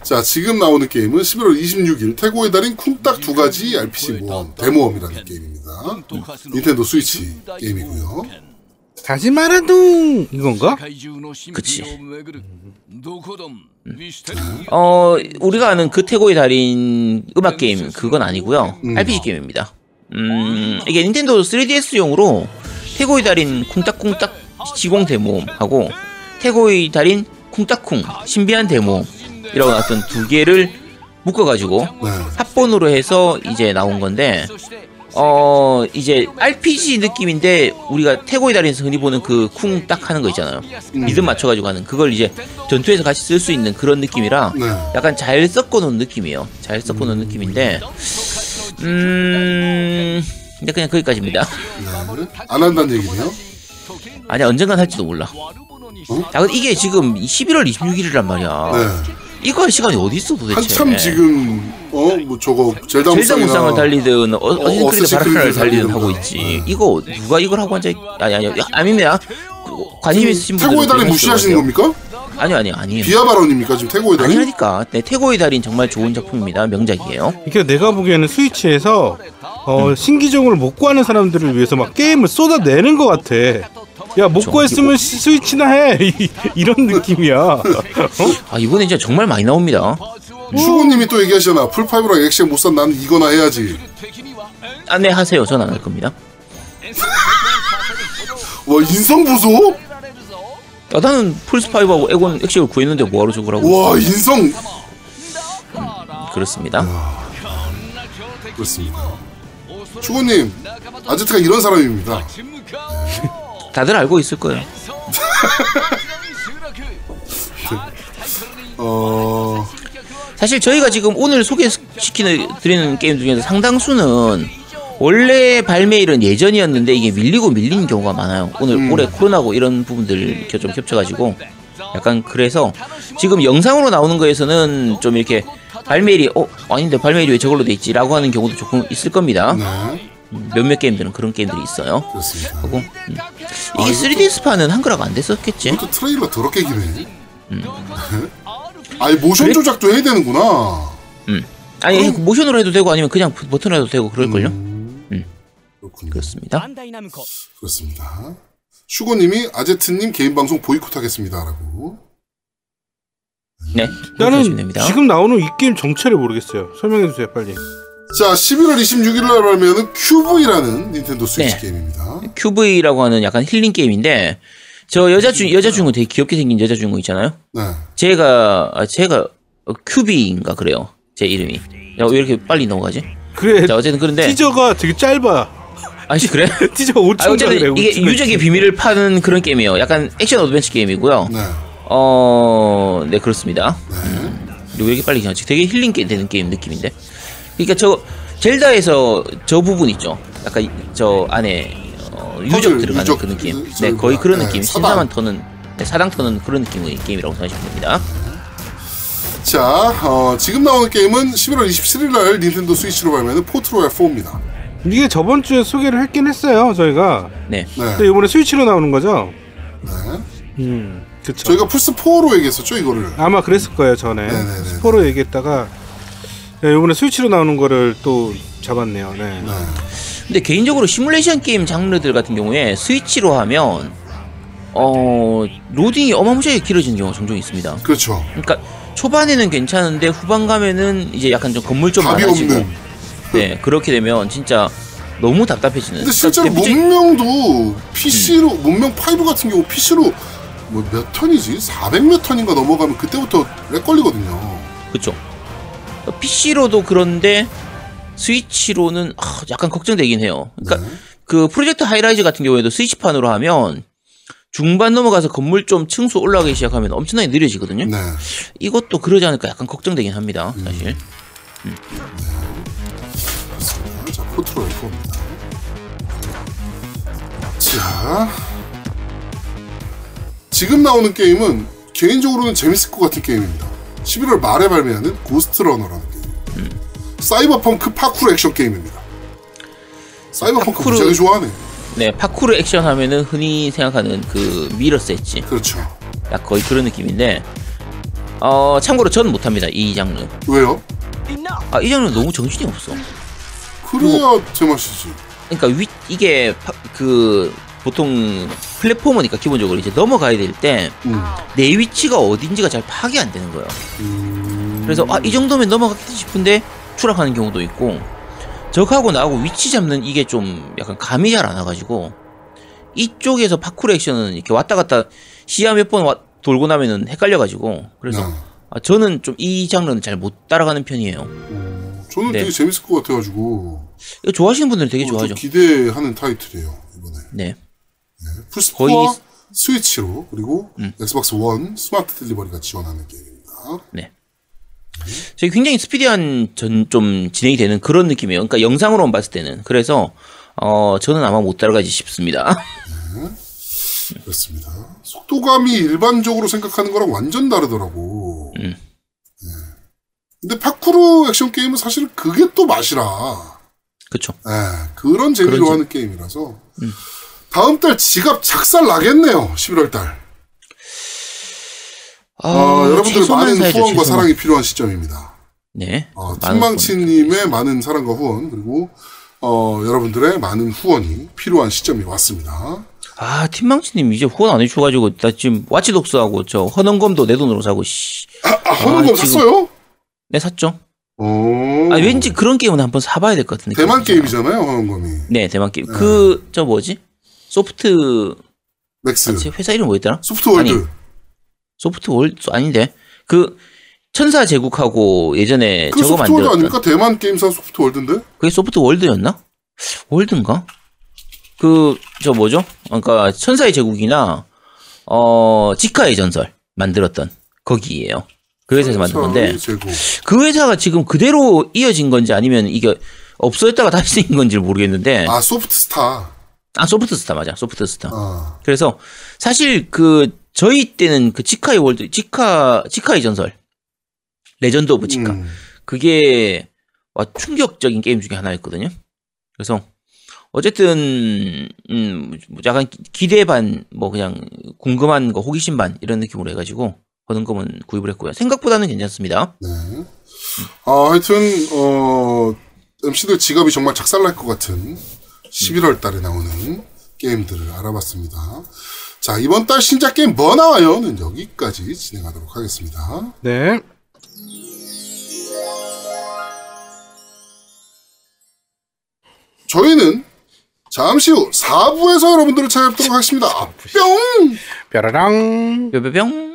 자, 지금 나오는 게임은 11월 26일 태고의 달인 쿵딱 두 가지 RPG 모험 데모험이라는 게임입니다. 닌텐도 스위치 게임이고요. 다시 말해도 이건가? 그치. 어, 우리가 아는 그 태고의 달인 음악 게임, 그건 아니고요 음. RPG 게임입니다. 음, 이게 닌텐도 3DS용으로 태고의 달인 쿵딱쿵딱 지공 데모하고 태고의 달인 쿵딱쿵 신비한 데모 어떤 두 개를 묶어가지고 네. 합본으로 해서 이제 나온 건데 어 이제 RPG 느낌인데 우리가 태고의 달인에서 흔히 보는 그 쿵 딱 하는 거 있잖아요 리듬 맞춰가지고 하는 그걸 이제 전투에서 같이 쓸 수 있는 그런 느낌이라 네. 약간 잘 섞어놓은 느낌이에요 잘 섞어놓은 느낌인데 음 근데 그냥 거기까지입니다 네. 안 한다는 얘기네요. 아니 언젠간 할지도 몰라 어? 야 근데 이게 지금 11월 26일이란 말이야 네. 이거 할 시간이 어디 있어 도대체? 한참 지금 어? 뭐 저거 젤다 무쌍을 달리든 어, 어쌔신 바라카를 달리든 달리든 하고 거. 있지. 네. 이거 누가 이걸 하고 앉아 있... 아니 아니 아니 아닙니다. 그, 관심 있으신 분들 태고의 달인 무시하시는 겁니까? 아니요 아니요 아니에요. 비하 발언입니까? 지금 태고의 달인? 아니라니까. 네, 태고의 달인 정말 좋은 작품입니다. 명작이에요. 이게 내가 보기에는 스위치에서 어, 신기종을 못 구하는 사람들을 위해서 막 게임을 쏟아내는 것 같아. 야, 못 저- 구했으면 시- 스위치나 해. 이- 이런 느낌이야. 어? 아 이번에 진짜 정말 많이 나옵니다 슈고님이 또 얘기하시잖아. 플five랑 엑시엑 못산 난 이거나 해야지. 아 네 하세요 전 안 할 겁니다 와 인성 보소? 야, 나는 플스5하고 에곤 엑시엑을 구했는데 뭐하러 하고 와 인성 그렇습니다 그렇습니다. 슈고님 아제트가 이런 사람입니다. 다들 알고 있을 거예요 어 사실 저희가 지금 오늘 소개시키는 드리는 게임 중에서 상당수는 원래 발매일은 예전이었는데 이게 밀리고 밀린 경우가 많아요. 오늘 올해 코로나고 이런 부분들 좀 겹쳐가지고 약간 그래서 지금 영상으로 나오는 거에서는 좀 이렇게 발매일이 어 아닌데 발매일이 왜 저걸로 돼 있지라고 하는 경우도 조금 있을 겁니다. 네. 음, 몇몇 게임들은 그런 게임들이 있어요. 그렇습니다. 하고 음. 아, 이게 이것도- 3DS판은 한글화가 안 됐었겠지. 이것도 트레일러 더럽게 기네. 네? 아니 모션 그래? 조작도 해야 되는구나. 음. 아니 모션으로 해도 되고 아니면 그냥 버튼으로 해도 되고 그럴걸요. 음, 그렇군요. 그렇습니다. 그렇습니다. 슈고님이 아제트님 개인 방송 보이콧하겠습니다라고. 네. 하시면 나는. 지금 나오는 이 게임 정체를 모르겠어요. 설명해 주세요, 빨리. 자 11월 26일 날 발매하는 QV라는 닌텐도 스위치 네. 게임입니다. QV라고 하는 약간 힐링 게임인데 저 여자 주 여자 주인공 되게 귀엽게 생긴 여자 주인공 있잖아요. 네. 제가 아, 제가 어, QV인가 그래요. 제 이름이. 야, 왜 이렇게 빨리 넘어가지? 그래. 자 어쨌든 그런데 티저가 되게 짧아. 아니 그래? 티저 5천 아, 어쨌든. 이게 5천 유적의 비밀을 파는 그런 게임이에요. 약간 액션 adventure 게임이고요. 네. 어, 네 그렇습니다. 네. 그리고 왜 이렇게 빨리 지나지? 되게 힐링 게 되는 게임 느낌인데. 그러니까 저 젤다에서 저 부분 있죠. 약간 이- 저 안에 어, 유적 들어가는 유적, 그 느낌. 그, 네, 거의 그런 네, 느낌. 사당. 신사만 터는 네, 사당 터는 그런 느낌의 게임이라고 생각하시면 됩니다. 자 어, 지금 나오는 게임은 11월 27일 날 닌텐도 스위치로 발매하는 Port Royale 4입니다. 이게 저번 주에 소개를 했긴 했어요, 저희가. 네. 네. 근데 이번에 스위치로 나오는 거죠? 네. 음, 그쵸. 저희가 플스 4로 얘기했었죠 이거를. 아마 그랬을 거예요 전에 네네네. 스포로 얘기했다가 네, 이번에 스위치로 나오는 거를 또 잡았네요. 네. 네. 근데 개인적으로 시뮬레이션 게임 장르들 같은 경우에 스위치로 하면 어 로딩이 어마무시하게 길어지는 경우가 종종 있습니다. 그렇죠. 그러니까 초반에는 괜찮은데 후반 가면은 이제 약간 좀 건물 좀 답이 많아지고 없는. 네 그렇게 되면 진짜 너무 답답해지는. 근데 실제로 그러니까 대표적인- 문명도 PC로 문명 5 같은 경우 PC로 뭐 몇 턴이지? 400 몇 턴인가 넘어가면 그때부터 렉 걸리거든요. 그쵸. PC로도 그런데 스위치로는 아, 약간 걱정되긴 해요. 그러니까 네. 그 프로젝트 하이라이즈 같은 경우에도 스위치판으로 하면 중반 넘어가서 건물 좀 층수 올라가기 시작하면 엄청나게 느려지거든요. 네. 이것도 그러지 않을까 약간 걱정되긴 합니다. 사실. 자, 포트로 F4입니다. 자, 지금 나오는 게임은 개인적으로는 재밌을 것 같은 게임입니다. 11월 말에 발매하는 고스트 러너라는 게임. 사이버펑크 파쿠르 액션 게임입니다. 사이버펑크 파쿠르- 굉장히 좋아하네. 네, 파쿠르 액션 하면은 흔히 생각하는 그 미러스 엣지. 그렇죠. 약 거의 그런 느낌인데 어 참고로 저는 못합니다 이 장르 왜요? 아 이 장르 너무 정신이 없어 그래야 제맛이지. 그러니까 위, 이게 파- 그 보통 플랫포머니까 기본적으로 이제 넘어가야 될 때내 음. 위치가 어딘지가 잘 파악이 안 되는 거예요 음. 그래서 아 이 정도면 넘어가겠다 싶은데 추락하는 경우도 있고 적하고 나하고 위치 잡는 이게 좀 약간 감이 잘 안 와가지고 이쪽에서 파쿠르 액션은 이렇게 왔다 갔다 시야 몇 번 돌고 나면은 헷갈려가지고 그래서 네. 아, 저는 좀 이 장르는 잘 못 따라가는 편이에요. 음, 저는 네. 되게 재밌을 것 같아가지고 이거 좋아하시는 분들은 되게 어, 좀 좋아하죠. 기대하는 타이틀이에요 이번에. 네. 플스4와 거의- 스위치로 그리고 음. 엑스박스 원 스마트 딜리버리가 지원하는 게임입니다. 네. 저희 굉장히 스피디한 전 좀 진행이 되는 그런 느낌이에요. 그러니까 영상으로만 봤을 때는. 그래서 어 저는 아마 못 따라가지 싶습니다. 그렇습니다. 속도감이 일반적으로 생각하는 거랑 완전 다르더라고. 음. 네. 근데 파쿠르 액션 게임은 사실 그게 또 맛이라. 그쵸. 네, 그런 재미로 그런 재- 하는 게임이라서. 다음 달 지갑 작살 나겠네요. 11월 달. 아, 어, 여러분들의 최소만 많은 사야죠, 후원과 최소만. 사랑이 필요한 시점입니다. 네. 어, 팀망치님의 많은 사랑과 후원 그리고 어, 여러분들의 많은 후원이 필요한 시점이 왔습니다. 아, 팀망치님 이제 후원 안 해줘가지고 나 지금 와치독스하고 저 헌원검도 내 돈으로 사고 씨. 아, 아 헌원검 지금- 샀어요? 네 샀죠. 오. 아 왠지 그런 게임은 한번 사봐야 될 것 같은 느낌. 대만 게임이잖아요, 헌원검이. 네, 대만 게임. 그저 뭐지? 소프트 맥스. 제 회사 이름 뭐였더라? 소프트월드. 아니, 소프트 월드 아닌데 그 천사 제국하고 예전에 그 저거 소프트월드 만들었던 아닙니까? 대만 게임사 소프트월드인데? 그게 소프트 월드였나? 월드인가? 그 저 뭐죠? 그러니까 천사의 제국이나 어 지카의 전설 만들었던 거기에요. 그 회사에서 만든 건데 제고. 그 회사가 지금 그대로 이어진 건지 아니면 이게 없어졌다가 다시 생긴 건지 를 모르겠는데 아, 소프트스타. 아 소프트 스타 맞아 소프트 스타. 아, 그래서 사실 그 저희 때는 그 치카의 월드 치카 치카의 전설 Legend of 치카 음. 그게 와, 충격적인 게임 중에 하나였거든요. 그래서 어쨌든 음 약간 기- 기대 반 뭐 그냥 궁금한 거 호기심 반 이런 느낌으로 해가지고 헌원검은 구입을 했고요. 생각보다는 괜찮습니다. 네. 아, 하여튼, 어, MC들 지갑이 정말 작살날 것 같은 11월 달에 나오는 게임들을 알아봤습니다. 자, 이번 달 신작 게임 뭐 나와요?는 여기까지 진행하도록 하겠습니다. 네. 저희는 잠시 후 4부에서 여러분들을 찾아뵙도록 하겠습니다. 뿅! 뾰라랑. 뼈뼈뿅